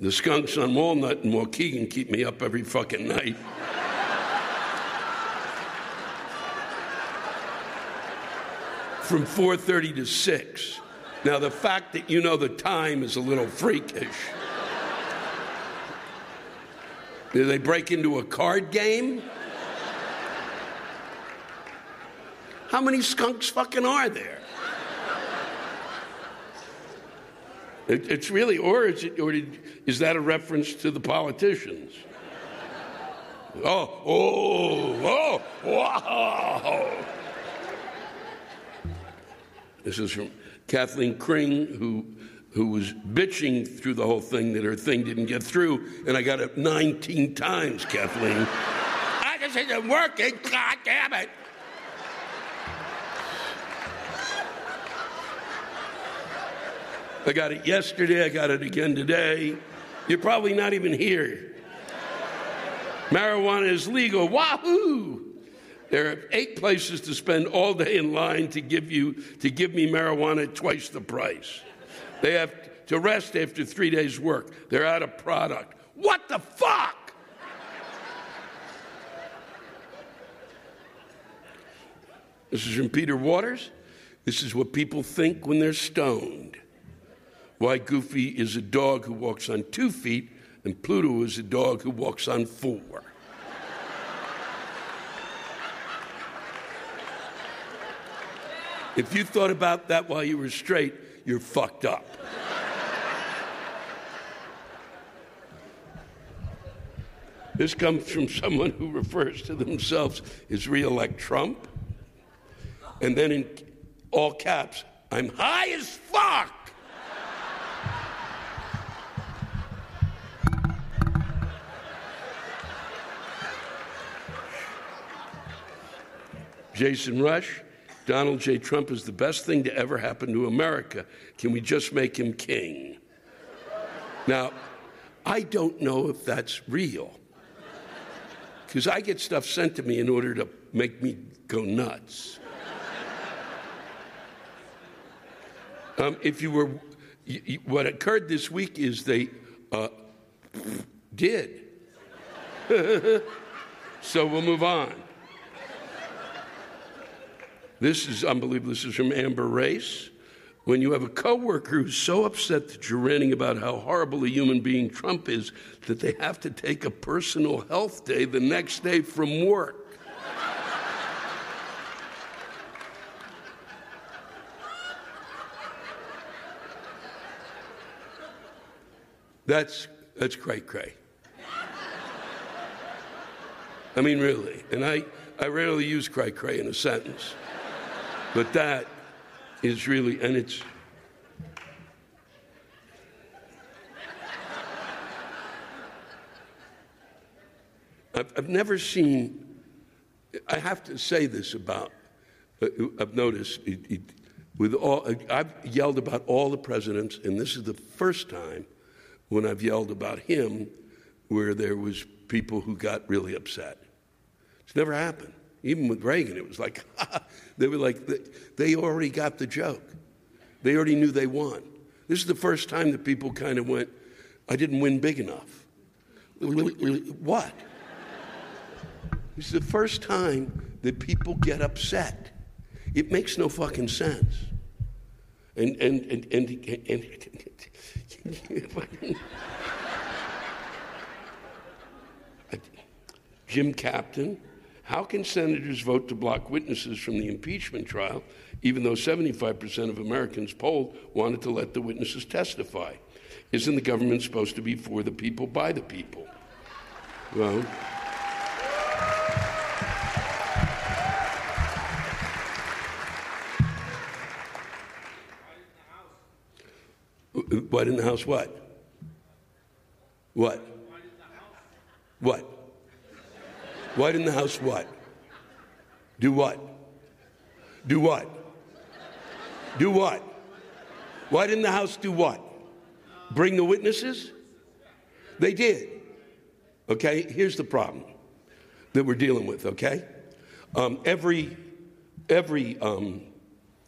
the skunks on Walnut and Waukegan keep me up every fucking night. From 4:30 to 6. Now the fact that you know the time is a little freakish. Did they break into a card game? How many skunks fucking are there? It, it's really, or is, it, or did, is that a reference to the politicians? Oh, oh, oh, oh wow. This is from Kathleen Kring, who, who was bitching through the whole thing that her thing didn't get through, and I got it 19 times, Kathleen. I just isn't working, god damn it. I got it yesterday, I got it again today. You're probably not even here. Marijuana is legal. Wahoo! There are eight places to spend all day in line to give you to give me marijuana twice the price. They have to rest after three days' work. They're out of product. What the fuck? This is from Peter Waters. This is what people think when they're stoned. Why Goofy is a dog who walks on two feet, and Pluto is a dog who walks on four. If you thought about that while you were straight, you're fucked up. This comes from someone who refers to themselves as re elect Trump. And then in all caps, I'm high as fuck. Jason Rush, Donald J. Trump is the best thing to ever happen to America. Can we just make him king? Now, I don't know if that's real. Because I get stuff sent to me in order to make me go nuts. Um, if you were, what occurred this week is they uh, did. so we'll move on. This is unbelievable. This is from Amber Race. When you have a coworker who's so upset that you're ranting about how horrible a human being Trump is that they have to take a personal health day the next day from work. That's that's cray cray. I mean, really. And I, I rarely use cray cray in a sentence. But that is really, and it's. I've, I've never seen, I have to say this about, uh, I've noticed, it, it, with all, I've yelled about all the presidents, and this is the first time when I've yelled about him where there was people who got really upset. It's never happened. Even with Reagan, it was like, they were like, they already got the joke. They already knew they won. This is the first time that people kind of went, I didn't win big enough. What? This is the first time that people get upset. It makes no fucking sense. And, and, and, and, and, Jim Captain, how can senators vote to block witnesses from the impeachment trial, even though 75% of Americans polled wanted to let the witnesses testify? Isn't the government supposed to be for the people, by the people? Well, What in the house? What? What? What? What in the house? What? Do what? Do what? Do what? Why didn't the house do what? Bring the witnesses? They did. Okay, here's the problem that we're dealing with, okay? Um, every every um,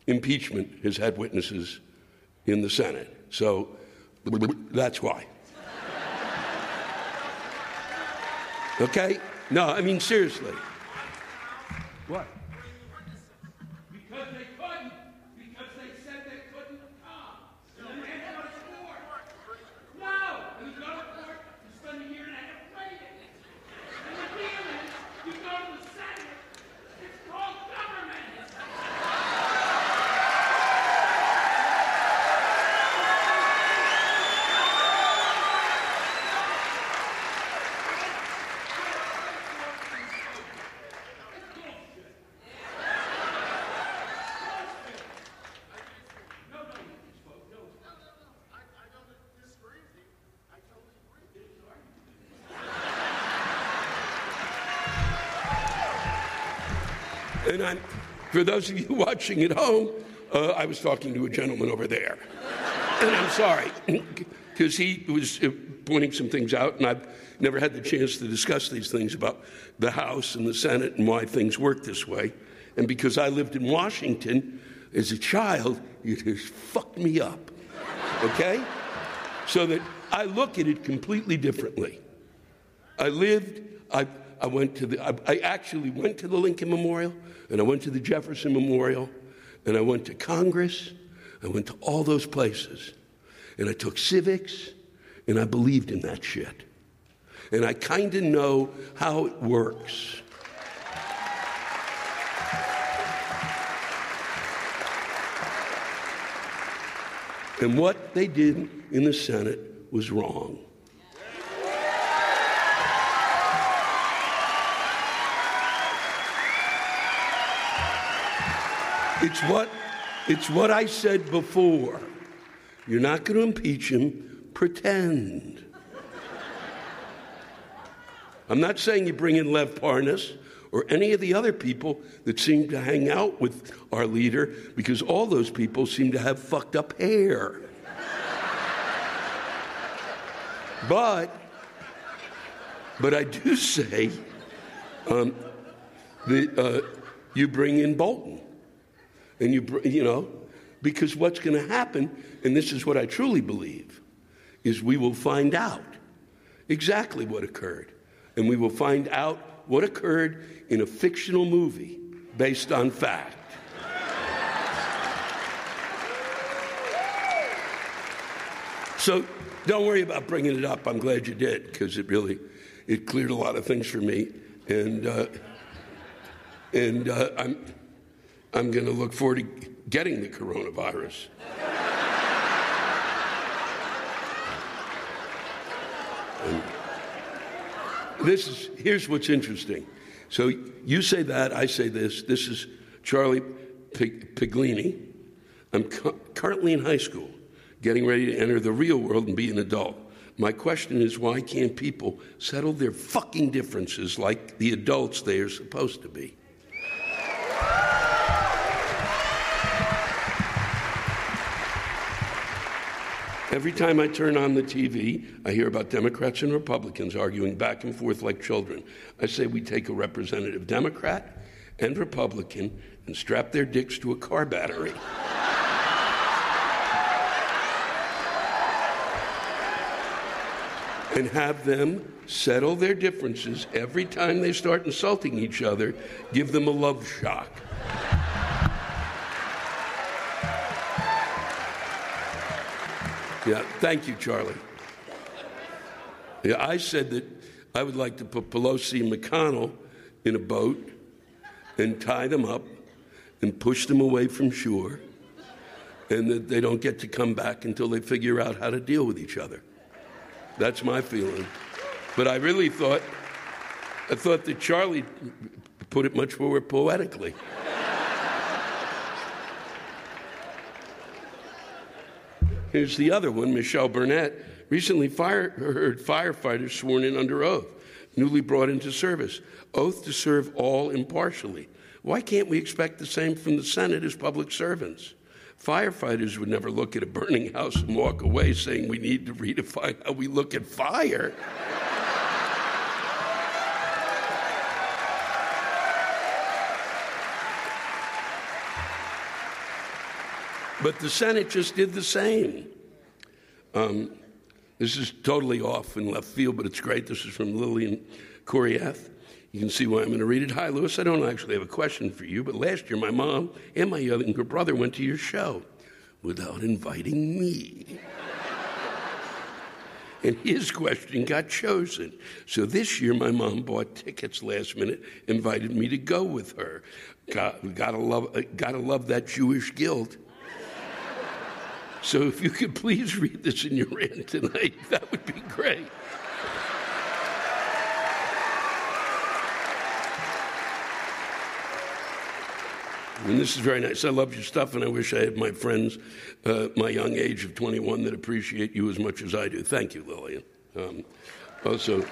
impeachment has had witnesses in the Senate. So that's why. Okay? No, I mean, seriously. What? For those of you watching at home, uh, I was talking to a gentleman over there. And I'm sorry, because he was uh, pointing some things out, and I've never had the chance to discuss these things about the House and the Senate and why things work this way. And because I lived in Washington as a child, it has fucked me up. Okay? So that I look at it completely differently. I lived, I, I went to the, I, I actually went to the Lincoln Memorial and I went to the Jefferson Memorial, and I went to Congress, I went to all those places, and I took civics, and I believed in that shit. And I kind of know how it works. And what they did in the Senate was wrong. It's what, it's what I said before. You're not going to impeach him, pretend. I'm not saying you bring in Lev Parnas or any of the other people that seem to hang out with our leader because all those people seem to have fucked up hair. but, but I do say um, uh, you bring in Bolton and you, you know, because what's going to happen, and this is what I truly believe, is we will find out exactly what occurred. And we will find out what occurred in a fictional movie based on fact. So don't worry about bringing it up. I'm glad you did because it really it cleared a lot of things for me, and uh, and uh, I'm I'm going to look forward to getting the coronavirus. this is here's what's interesting. So you say that, I say this. This is Charlie Piglini. I'm cu- currently in high school, getting ready to enter the real world and be an adult. My question is why can't people settle their fucking differences like the adults they are supposed to be? Every time I turn on the TV, I hear about Democrats and Republicans arguing back and forth like children. I say we take a representative Democrat and Republican and strap their dicks to a car battery. and have them settle their differences every time they start insulting each other, give them a love shock. Yeah, thank you, Charlie. Yeah, I said that I would like to put Pelosi and McConnell in a boat and tie them up and push them away from shore, and that they don't get to come back until they figure out how to deal with each other. That's my feeling. But I really thought, I thought that Charlie put it much more poetically. Here's the other one, Michelle Burnett, recently fire, heard firefighters sworn in under oath, newly brought into service. Oath to serve all impartially. Why can't we expect the same from the Senate as public servants? Firefighters would never look at a burning house and walk away saying we need to redefine how we look at fire. But the Senate just did the same. Um, this is totally off in left field, but it's great. This is from Lillian Coriath. You can see why I'm going to read it. Hi, Lewis. I don't actually have a question for you, but last year my mom and my younger brother went to your show without inviting me. and his question got chosen. So this year, my mom bought tickets last minute, invited me to go with her. Got, gotta love, uh, gotta love that Jewish guilt. So if you could please read this in your rant tonight, that would be great. And this is very nice. I love your stuff, and I wish I had my friends, uh, my young age of 21, that appreciate you as much as I do. Thank you, Lillian. Um, also,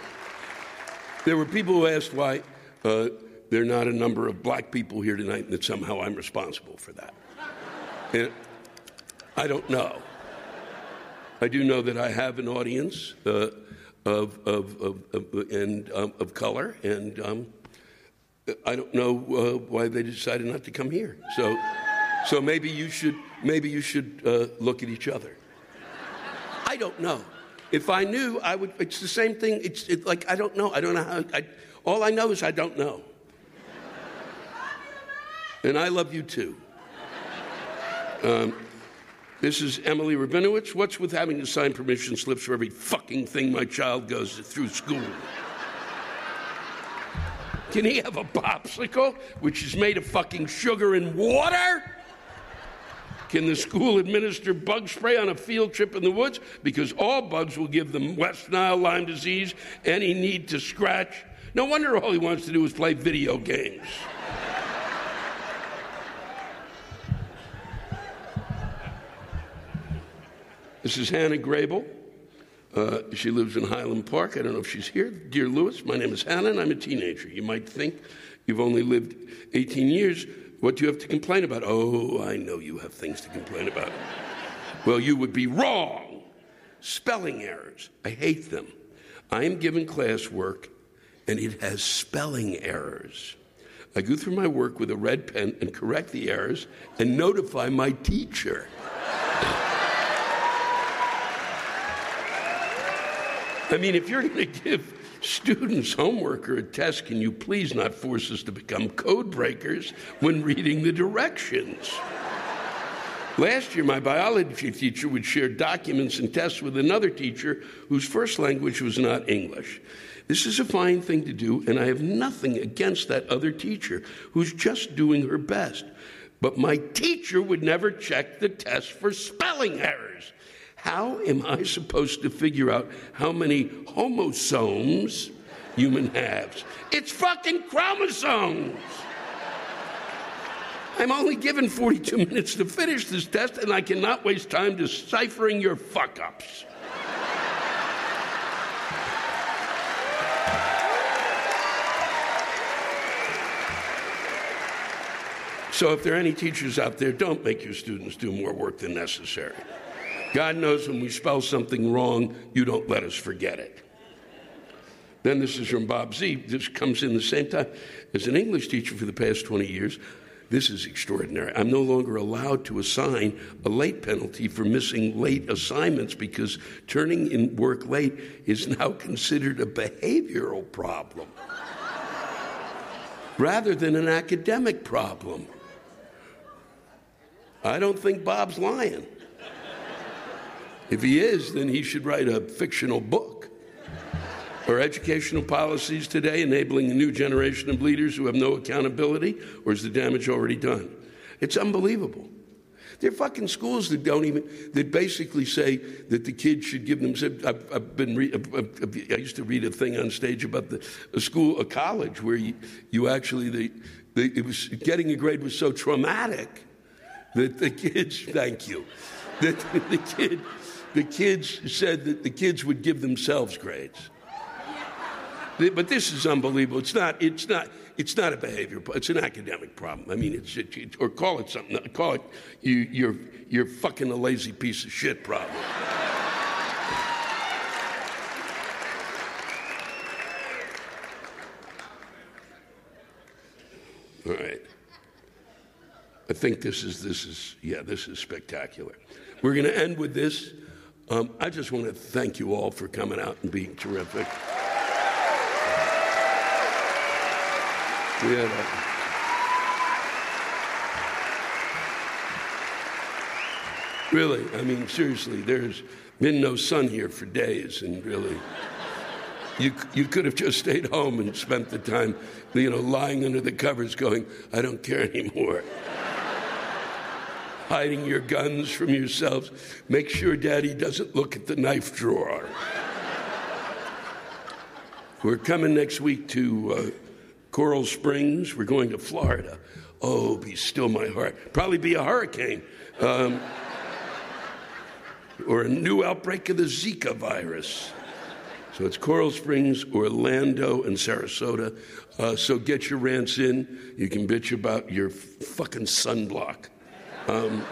there were people who asked why uh, there are not a number of black people here tonight, and that somehow I'm responsible for that. And I don't know. I do know that I have an audience uh, of, of, of, of, and, um, of color, and um, I don't know uh, why they decided not to come here. So, so maybe you should, maybe you should uh, look at each other. I don't know. If I knew, I would. It's the same thing. It's it, like I don't know. I don't know how. I, all I know is I don't know. And I love you too. Um, this is Emily Rabinowitz. What's with having to sign permission slips for every fucking thing my child goes through school? Can he have a popsicle, which is made of fucking sugar and water? Can the school administer bug spray on a field trip in the woods? Because all bugs will give them West Nile Lyme disease, any need to scratch. No wonder all he wants to do is play video games. This is Hannah Grable. Uh, she lives in Highland Park. I don't know if she's here. Dear Lewis, my name is Hannah and I'm a teenager. You might think you've only lived 18 years. What do you have to complain about? Oh, I know you have things to complain about. well, you would be wrong. Spelling errors. I hate them. I am given classwork and it has spelling errors. I go through my work with a red pen and correct the errors and notify my teacher. I mean, if you're going to give students homework or a test, can you please not force us to become code breakers when reading the directions? Last year, my biology teacher would share documents and tests with another teacher whose first language was not English. This is a fine thing to do, and I have nothing against that other teacher who's just doing her best. But my teacher would never check the test for spelling errors. How am I supposed to figure out how many homosomes human has? It's fucking chromosomes. I'm only given 42 minutes to finish this test, and I cannot waste time deciphering your fuck ups. So, if there are any teachers out there, don't make your students do more work than necessary. God knows when we spell something wrong, you don't let us forget it. Then this is from Bob Z. This comes in the same time. As an English teacher for the past 20 years, this is extraordinary. I'm no longer allowed to assign a late penalty for missing late assignments because turning in work late is now considered a behavioral problem rather than an academic problem. I don't think Bob's lying. If he is, then he should write a fictional book. Are educational policies today enabling a new generation of leaders who have no accountability, or is the damage already done? It's unbelievable. There are fucking schools that don't even, that basically say that the kids should give themselves. I've, I've been, re, I've, i used to read a thing on stage about the, a school, a college, where you, you actually, the, the, it was, getting a grade was so traumatic that the kids, thank you, that the kid, the kids said that the kids would give themselves grades. But this is unbelievable. It's not. It's not. It's not a behavior. It's an academic problem. I mean, it's it, it, or call it something. Call it you. You're you're fucking a lazy piece of shit problem. All right. I think this is this is yeah this is spectacular. We're going to end with this. Um, I just want to thank you all for coming out and being terrific. We had a, really, I mean, seriously, there's been no sun here for days, and really, you, you could have just stayed home and spent the time, you know, lying under the covers going, I don't care anymore. Hiding your guns from yourselves. Make sure daddy doesn't look at the knife drawer. We're coming next week to uh, Coral Springs. We're going to Florida. Oh, be still my heart. Probably be a hurricane. Um, or a new outbreak of the Zika virus. So it's Coral Springs, Orlando, and Sarasota. Uh, so get your rants in. You can bitch about your fucking sunblock. Um,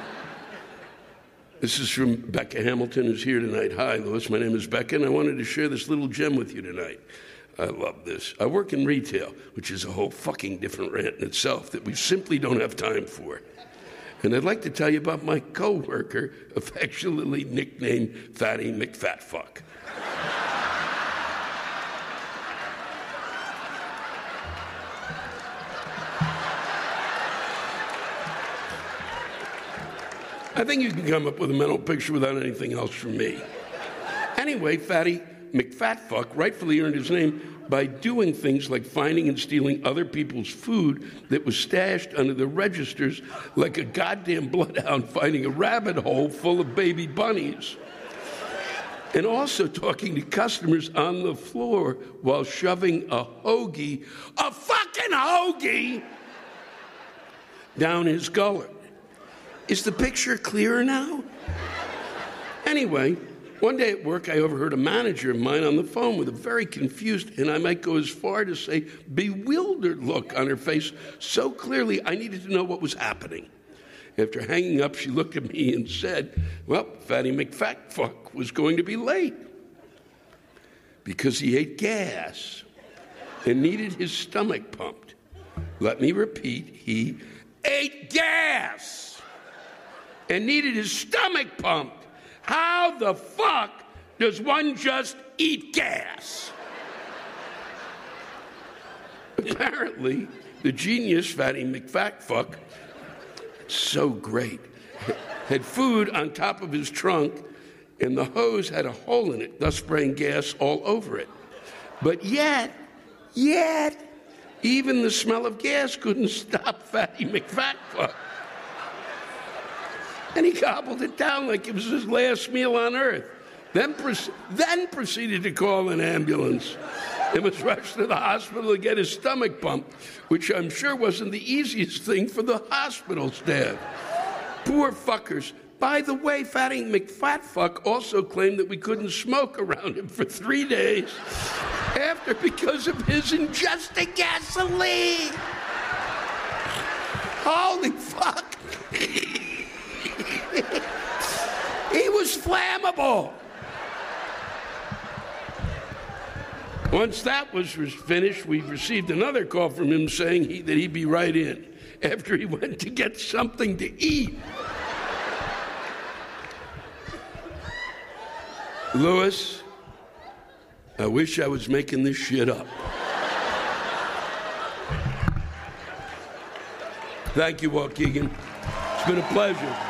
this is from Becca Hamilton, who's here tonight. Hi, Lewis. My name is Becca, and I wanted to share this little gem with you tonight. I love this. I work in retail, which is a whole fucking different rant in itself that we simply don't have time for. And I'd like to tell you about my coworker, affectionately nicknamed Fatty McFatfuck. I think you can come up with a mental picture without anything else from me. Anyway, Fatty McFatfuck rightfully earned his name by doing things like finding and stealing other people's food that was stashed under the registers like a goddamn bloodhound finding a rabbit hole full of baby bunnies. And also talking to customers on the floor while shoving a hoagie, a fucking hoagie, down his gullet. Is the picture clearer now? Anyway, one day at work, I overheard a manager of mine on the phone with a very confused, and I might go as far to say bewildered look on her face so clearly I needed to know what was happening. After hanging up, she looked at me and said, Well, Fatty McFatfuck was going to be late because he ate gas and needed his stomach pumped. Let me repeat, he ate gas and needed his stomach pumped. How the fuck does one just eat gas? Apparently, the genius Fatty McFatfuck, so great, had food on top of his trunk, and the hose had a hole in it, thus spraying gas all over it. But yet, yet, even the smell of gas couldn't stop Fatty McFatfuck and he gobbled it down like it was his last meal on earth. Then, then proceeded to call an ambulance and was rushed to the hospital to get his stomach pumped, which I'm sure wasn't the easiest thing for the hospital staff. Poor fuckers. By the way, Fatty McFatfuck also claimed that we couldn't smoke around him for three days after because of his ingesting gasoline. Holy fuck. he was flammable. Once that was finished, we received another call from him saying he, that he'd be right in after he went to get something to eat. Lewis, I wish I was making this shit up. Thank you, Waukegan. It's been a pleasure.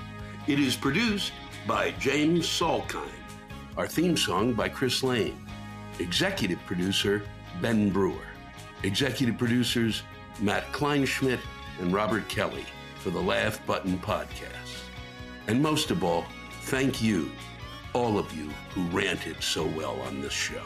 It is produced by James Salkind. Our theme song by Chris Lane. Executive producer Ben Brewer. Executive producers Matt Kleinschmidt and Robert Kelly for the Laugh Button Podcast. And most of all, thank you, all of you who ranted so well on this show.